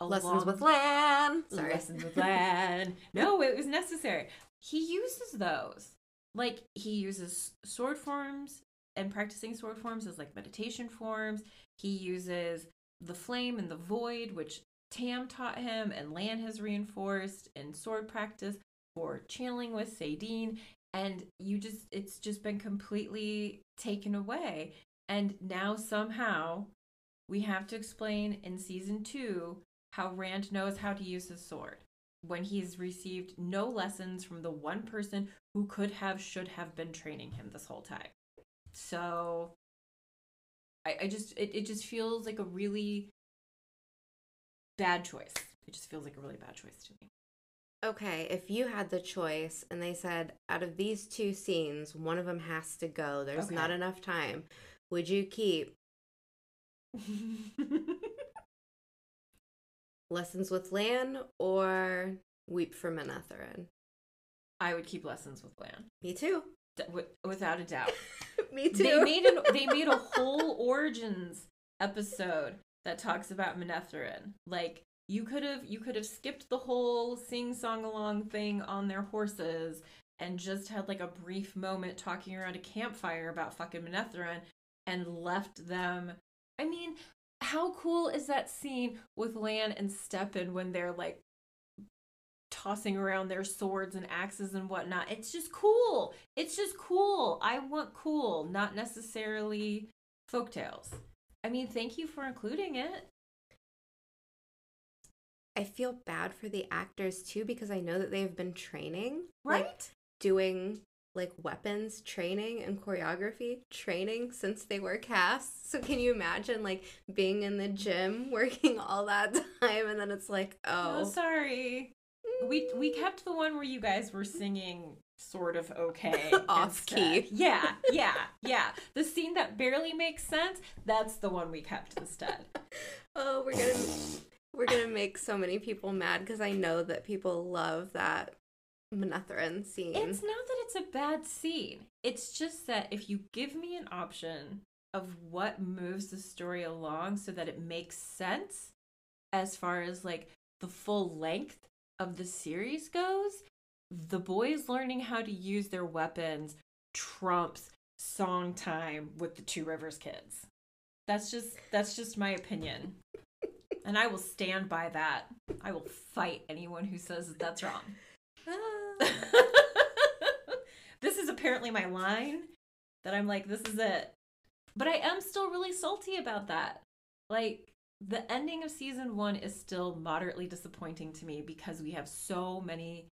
lessons with Lan. Sorry. Lessons with Lan. no, it was necessary. He uses those. Like he uses sword forms and practicing sword forms as like meditation forms. He uses the flame and the void, which Tam taught him and Lan has reinforced in sword practice for channeling with saidin. And you just, it's just been completely taken away. And now somehow we have to explain in season two how Rand knows how to use his sword when he's received no lessons from the one person who could have, should have been training him this whole time. So I, I just, it, it just feels like a really bad choice. It just feels like a really bad choice to me. Okay, if you had the choice and they said out of these two scenes, one of them has to go, there's Okay. not enough time, would you keep Lessons with Lan or Weep for Manetheren? I would keep lessons with Lan, Me too. D- wi- without a doubt. Me too. they made an they made a whole origins episode that talks about Manetheren. Like you could have you could have skipped the whole sing song along thing on their horses and just had like a brief moment talking around a campfire about fucking Manetheren and left them. I mean, how cool is that scene with Lan and Stepin when they're like tossing around their swords and axes and whatnot. It's just cool. It's just cool. I want cool, not necessarily folktales. I mean, thank you for including it. I feel bad for the actors too because I know that they've been training, like, Right? doing like weapons training and choreography training since they were cast. So can you imagine like being in the gym working all that time and then it's like, oh, oh, sorry. We we kept the one where you guys were singing sort of okay Off key. Yeah, yeah, yeah. The scene that barely makes sense, that's the one we kept instead. oh, we're gonna we're gonna make so many people mad because I know that people love that Manetheren scene. It's not that it's a bad scene. It's just that if you give me an option of what moves the story along so that it makes sense as far as like the full length of the series goes, the boys learning how to use their weapons trumps song time with the Two Rivers kids. That's just that's just my opinion. And I will stand by that. I will fight anyone who says that that's wrong. Ah. this is apparently my line that I'm like, this is it. But I am still really salty about that. Like, the ending of season one is still moderately disappointing to me because we have so many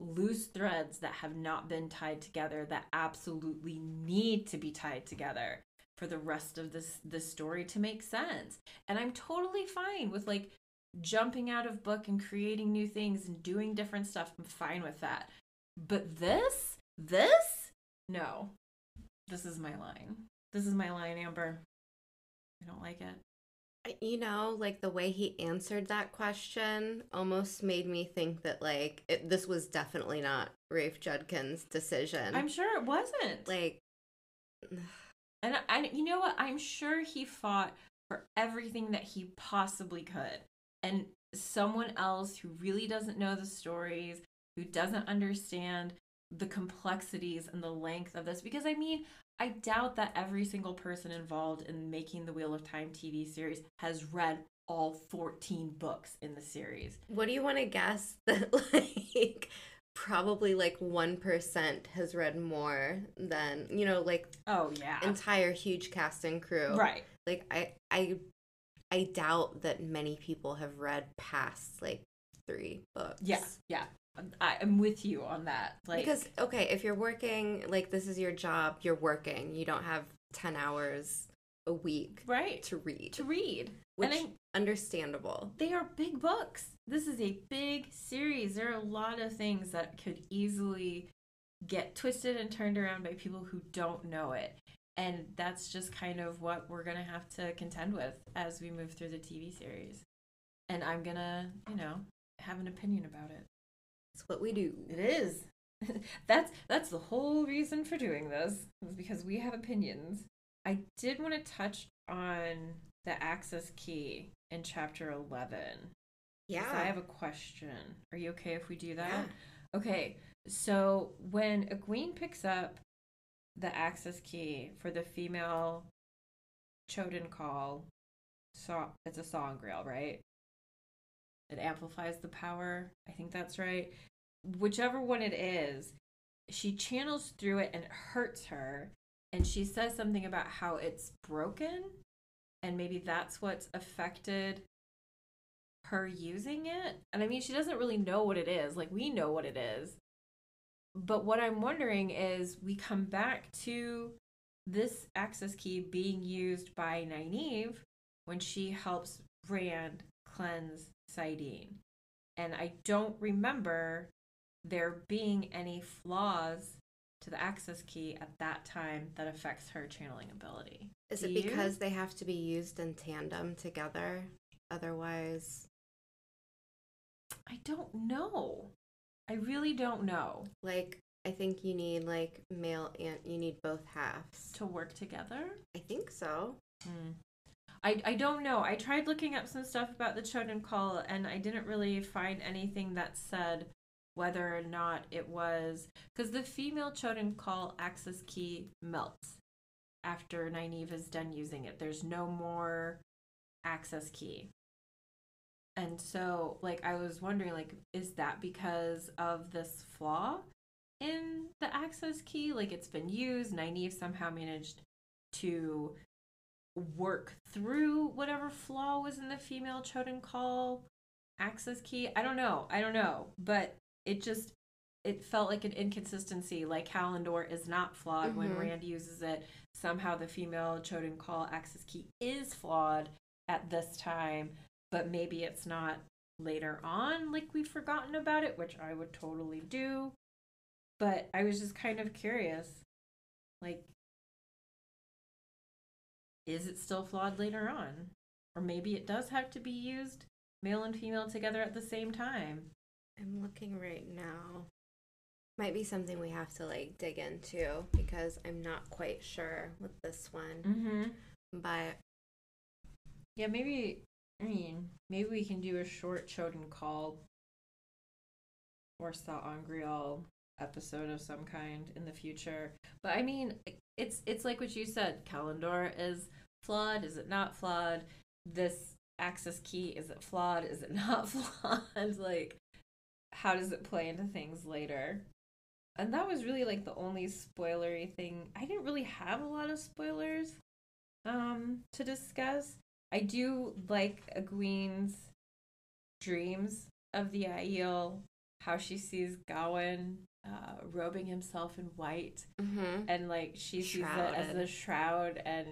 loose threads that have not been tied together that absolutely need to be tied together for the rest of this this story to make sense. And I'm totally fine with like jumping out of book and creating new things and doing different stuff. I'm fine with that. But this, this, no. This is my line. This is my line, Amber. I don't like it. You know, like the way he answered that question almost made me think that like it, this was definitely not Rafe Judkins' decision. I'm sure it wasn't. like And I, I- you know what? I'm sure he fought for everything that he possibly could. And someone else who really doesn't know the stories, who doesn't understand the complexities and the length of this, because I mean, I doubt that every single person involved in making the Wheel of Time TV series has read all 14 books in the series. what do you want to guess that like probably like 1% has read more than, you know, like Oh, yeah. entire huge cast and crew. right. Like I I I doubt that many people have read past like 3 books. Yeah. Yeah. I, I'm with you on that. Like, because okay, if you're working like this is your job, you're working. You don't have 10 hours a week right. to read. To read. which and I'm, understandable. they are big books. This is a big series. There are a lot of things that could easily get twisted and turned around by people who don't know it. And that's just kind of what we're going to have to contend with as we move through the TV series. And I'm going to, you know, have an opinion about it. It's what we do. It is. that's that's the whole reason for doing this is because we have opinions. I did want to touch on the access key in chapter 11. Yeah. I have a question. Are you okay if we do that? Yeah. Okay. So when Egwene picks up the access key for the female Choedan Kal, so it's a sa'angreal, right? It amplifies the power. I think that's right. Whichever one it is, she channels through it and it hurts her. And she says something about how it's broken. And maybe that's what's affected her using it. And I mean, she doesn't really know what it is. Like, we know what it is. But what I'm wondering is we come back to this access key being used by Nynaeve when she helps Rand cleanse saidin. And I don't remember there being any flaws to the access key at that time that affects her channeling ability. Is Do it you? because they have to be used in tandem together? Otherwise, I don't know. I really don't know. like I think you need like male and you need both halves. To work together? I think so. Hmm. I, I don't know. I tried looking up some stuff about the Choedan Kal and I didn't really find anything that said whether or not it was because the female Choedan Kal access key melts after Nynaeve is done using it. There's no more access key. And so like I was wondering like is that because of this flaw in the access key? Like it's been used, Nynaeve somehow managed to work through whatever flaw was in the female Choedan Kal access key. I don't know. I don't know. But it just it felt like an inconsistency. Like Callandor is not flawed when Mhm. Rand uses it. Somehow the female Choden call access key is flawed at this time, but maybe it's not later on like we've forgotten about it, which I would totally do. But I was just kind of curious. Like is it still flawed later on? Or maybe it does have to be used male and female together at the same time. I'm looking right now. Might be something we have to like dig into because I'm not quite sure with this one. Mm-hmm. But Yeah, maybe, I mean, maybe we can do a short Choedan Kal or Sa'angreal episode of some kind in the future. But I mean, it's it's like what you said. Callandor is flawed. Is it not flawed? This access key is it flawed? Is it not flawed? like, how does it play into things later? And that was really like the only spoilery thing. I didn't really have a lot of spoilers um to discuss. I do like Egwene's dreams of the Aiel, how she sees Gawyn uh, robing himself in white, mhm. and like she sees it as a shroud, and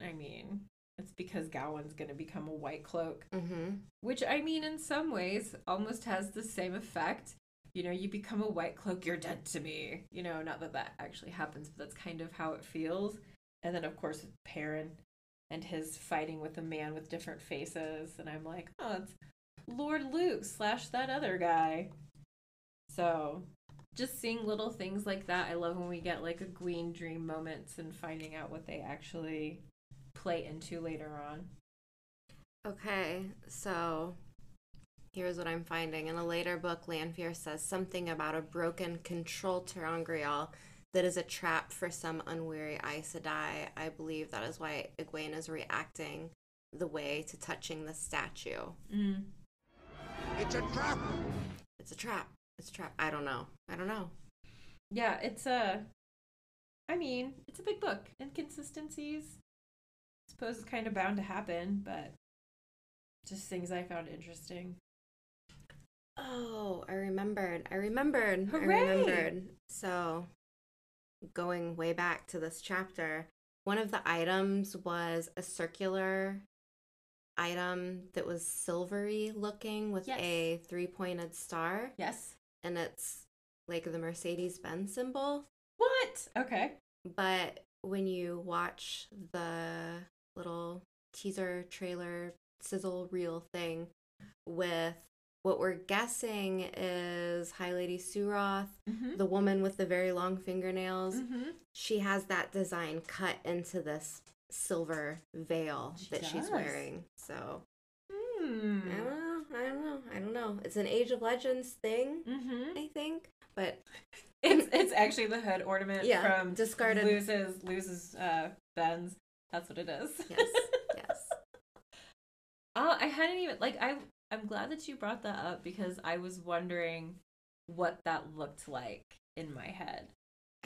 I mean, it's because Gawyn's gonna become a white cloak, Mhm. which I mean, in some ways, almost has the same effect. You know, you become a white cloak, you're dead to me. You know, not that that actually happens, but that's kind of how it feels. And then, of course, Perrin and his fighting with a man with different faces, and I'm like, oh, it's Lord Luke slash that other guy. So, just seeing little things like that, I love when we get like a Gween dream moments and finding out what they actually play into later on. Okay, so here's what I'm finding. In a later book, Lanfear says something about a broken control ter'angreal that is a trap for some unwary Aes Sedai. I believe that is why Egwene is reacting the way to touching the statue. Mm. It's a trap. It's a trap. It's a trap. I don't know. I don't know. Yeah, it's a. I mean, it's a big book. Inconsistencies. I suppose it's kind of bound to happen, but just things I found interesting. Oh, I remembered. I remembered. I remembered. So, going way back to this chapter, one of the items was a circular item that was silvery looking with Yes. a three pointed star. Yes. And it's like the Mercedes Benz symbol. What? Okay. But when you watch the little teaser trailer sizzle reel thing with what we're guessing is High Lady Suroth, Mm-hmm. the woman with the very long fingernails, mm-hmm. she has that design cut into this silver veil She that she's wearing. So Hmm. I don't know. I don't know. I don't know. It's an Age of Legends thing, Mm-hmm. I think. But It's it's actually the hood ornament Yeah, from discarded- loses loses uh Benz. That's what it is. yes, yes. Oh, I hadn't even like I I'm glad that you brought that up because I was wondering what that looked like in my head.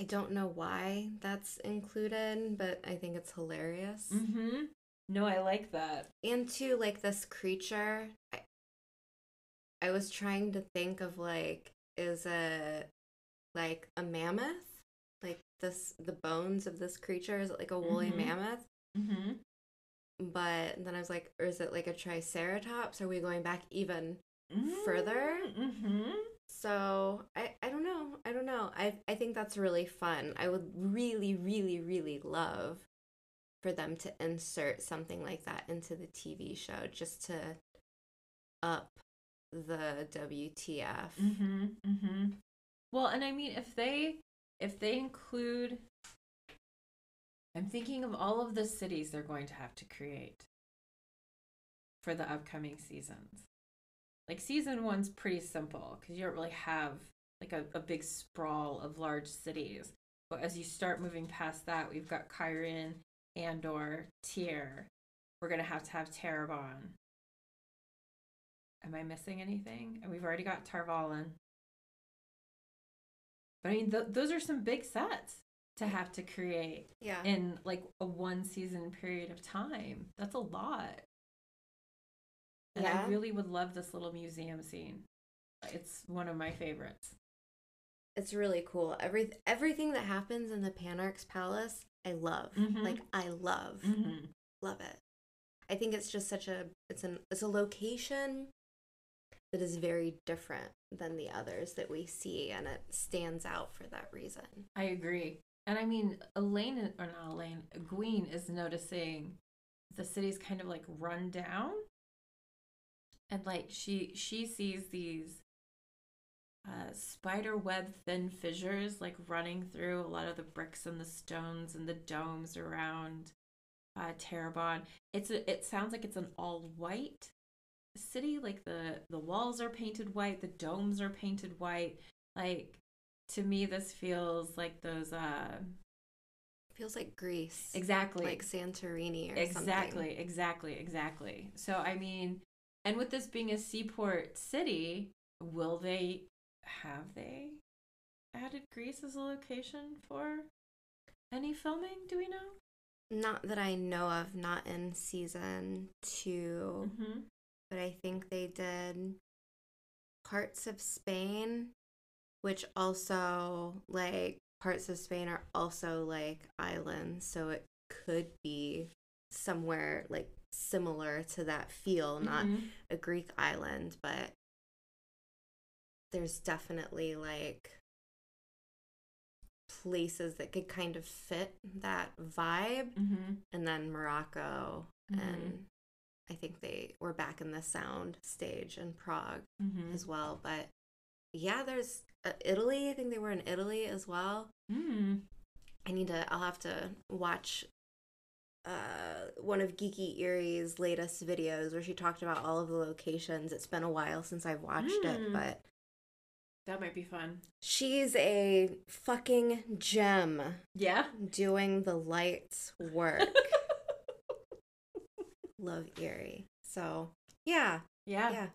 I don't know why that's included, but I think it's hilarious. Mm-hmm. No, I like that. And too, like this creature, I, I was trying to think of like, is it like a mammoth? Like this, the bones of this creature is it like a woolly Mhm. mammoth? Mm-hmm. But then I was like, or is it like a triceratops? Are we going back even Further? Mm-hmm. So I, I don't I don't know. I I think that's really fun. I would really, really, really love for them to insert something like that into the TV show just to up the WTF. Mm-hmm. Mm-hmm. Well, and I mean, if they if they include, I'm thinking of all of the cities they're going to have to create for the upcoming seasons. Like season one's pretty simple because you don't really have like a, a big sprawl of large cities. But as you start moving past that, we've got Cairhien, Andor, Tear. We're gonna have to have Tarabon. Am I missing anything? And we've already got Tar Valon. But I mean, th- those are some big sets to have to create Yeah. in like a one season period of time. That's a lot. And I really would love this little museum scene. It's one of my favorites. It's really cool. Every everything that happens in the Panarch's palace, I love. Mhm. Like I love. Mm-hmm. Love it. I think it's just such a it's an it's a location that is very different than the others that we see and it stands out for that reason. I agree. And I mean, Elayne, or not Elayne, Gween is noticing the city's kind of like run down. And like she she sees these uh, spider web thin fissures like running through a lot of the bricks and the stones and the domes around uh, Tarabon. It's a, it sounds like it's an all white city. Like the the walls are painted white, the domes are painted white. Like to me, this feels like those uh feels like Greece. exactly Like Santorini or exactly something. exactly exactly. So I mean, and with this being a seaport city, will they have they added Greece as a location for any filming? Do we know? Not that I know of, not in season 2 Mm-hmm. but I think they did parts of Spain, which also like parts of Spain are also like islands, so it could be somewhere like similar to that feel, not Mm-hmm. a Greek island, but there's definitely like places that could kind of fit that vibe Mm-hmm. and then Morocco Mhm. and I think they were back in the sound stage in Prague Mm-hmm. as well. But yeah, there's uh, Italy. I think they were in Italy as well. Mm-hmm. I need to. I'll have to watch uh, one of Geeky Erie's latest videos where she talked about all of the locations. It's been a while since I've watched it, Mm. but That might be fun. she's a fucking gem Yeah. doing the lights work. Love Erie. So yeah, yeah. yeah.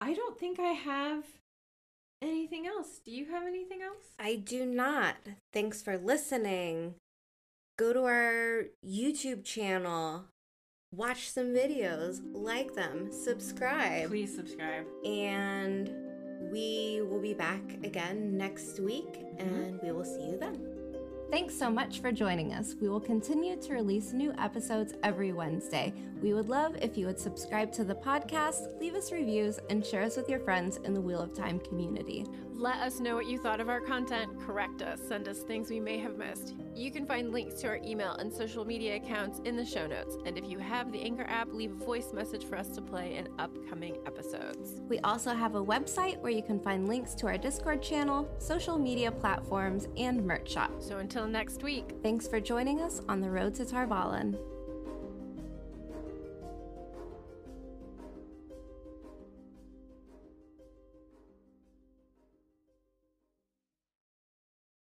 I don't think I have anything else. Do you have anything else? I do not. Thanks for listening. Go to our YouTube channel, watch some videos, like them, subscribe, Please subscribe. and we will be back again next week, mm-hmm. and we will see you then. Thanks so much for joining us. We will continue to release new episodes every Wednesday. We would love if you would subscribe to the podcast, leave us reviews, and share us with your friends in the Wheel of Time community. Let us know what you thought of our content, correct us, send us things we may have missed. You can find links to our email and social media accounts in the show notes. And if you have the Anchor app, leave a voice message for us to play in upcoming episodes. We also have a website where you can find links to our Discord channel, social media platforms, and merch shop. So until next week, Thanks for joining us on the road to Tar Valon.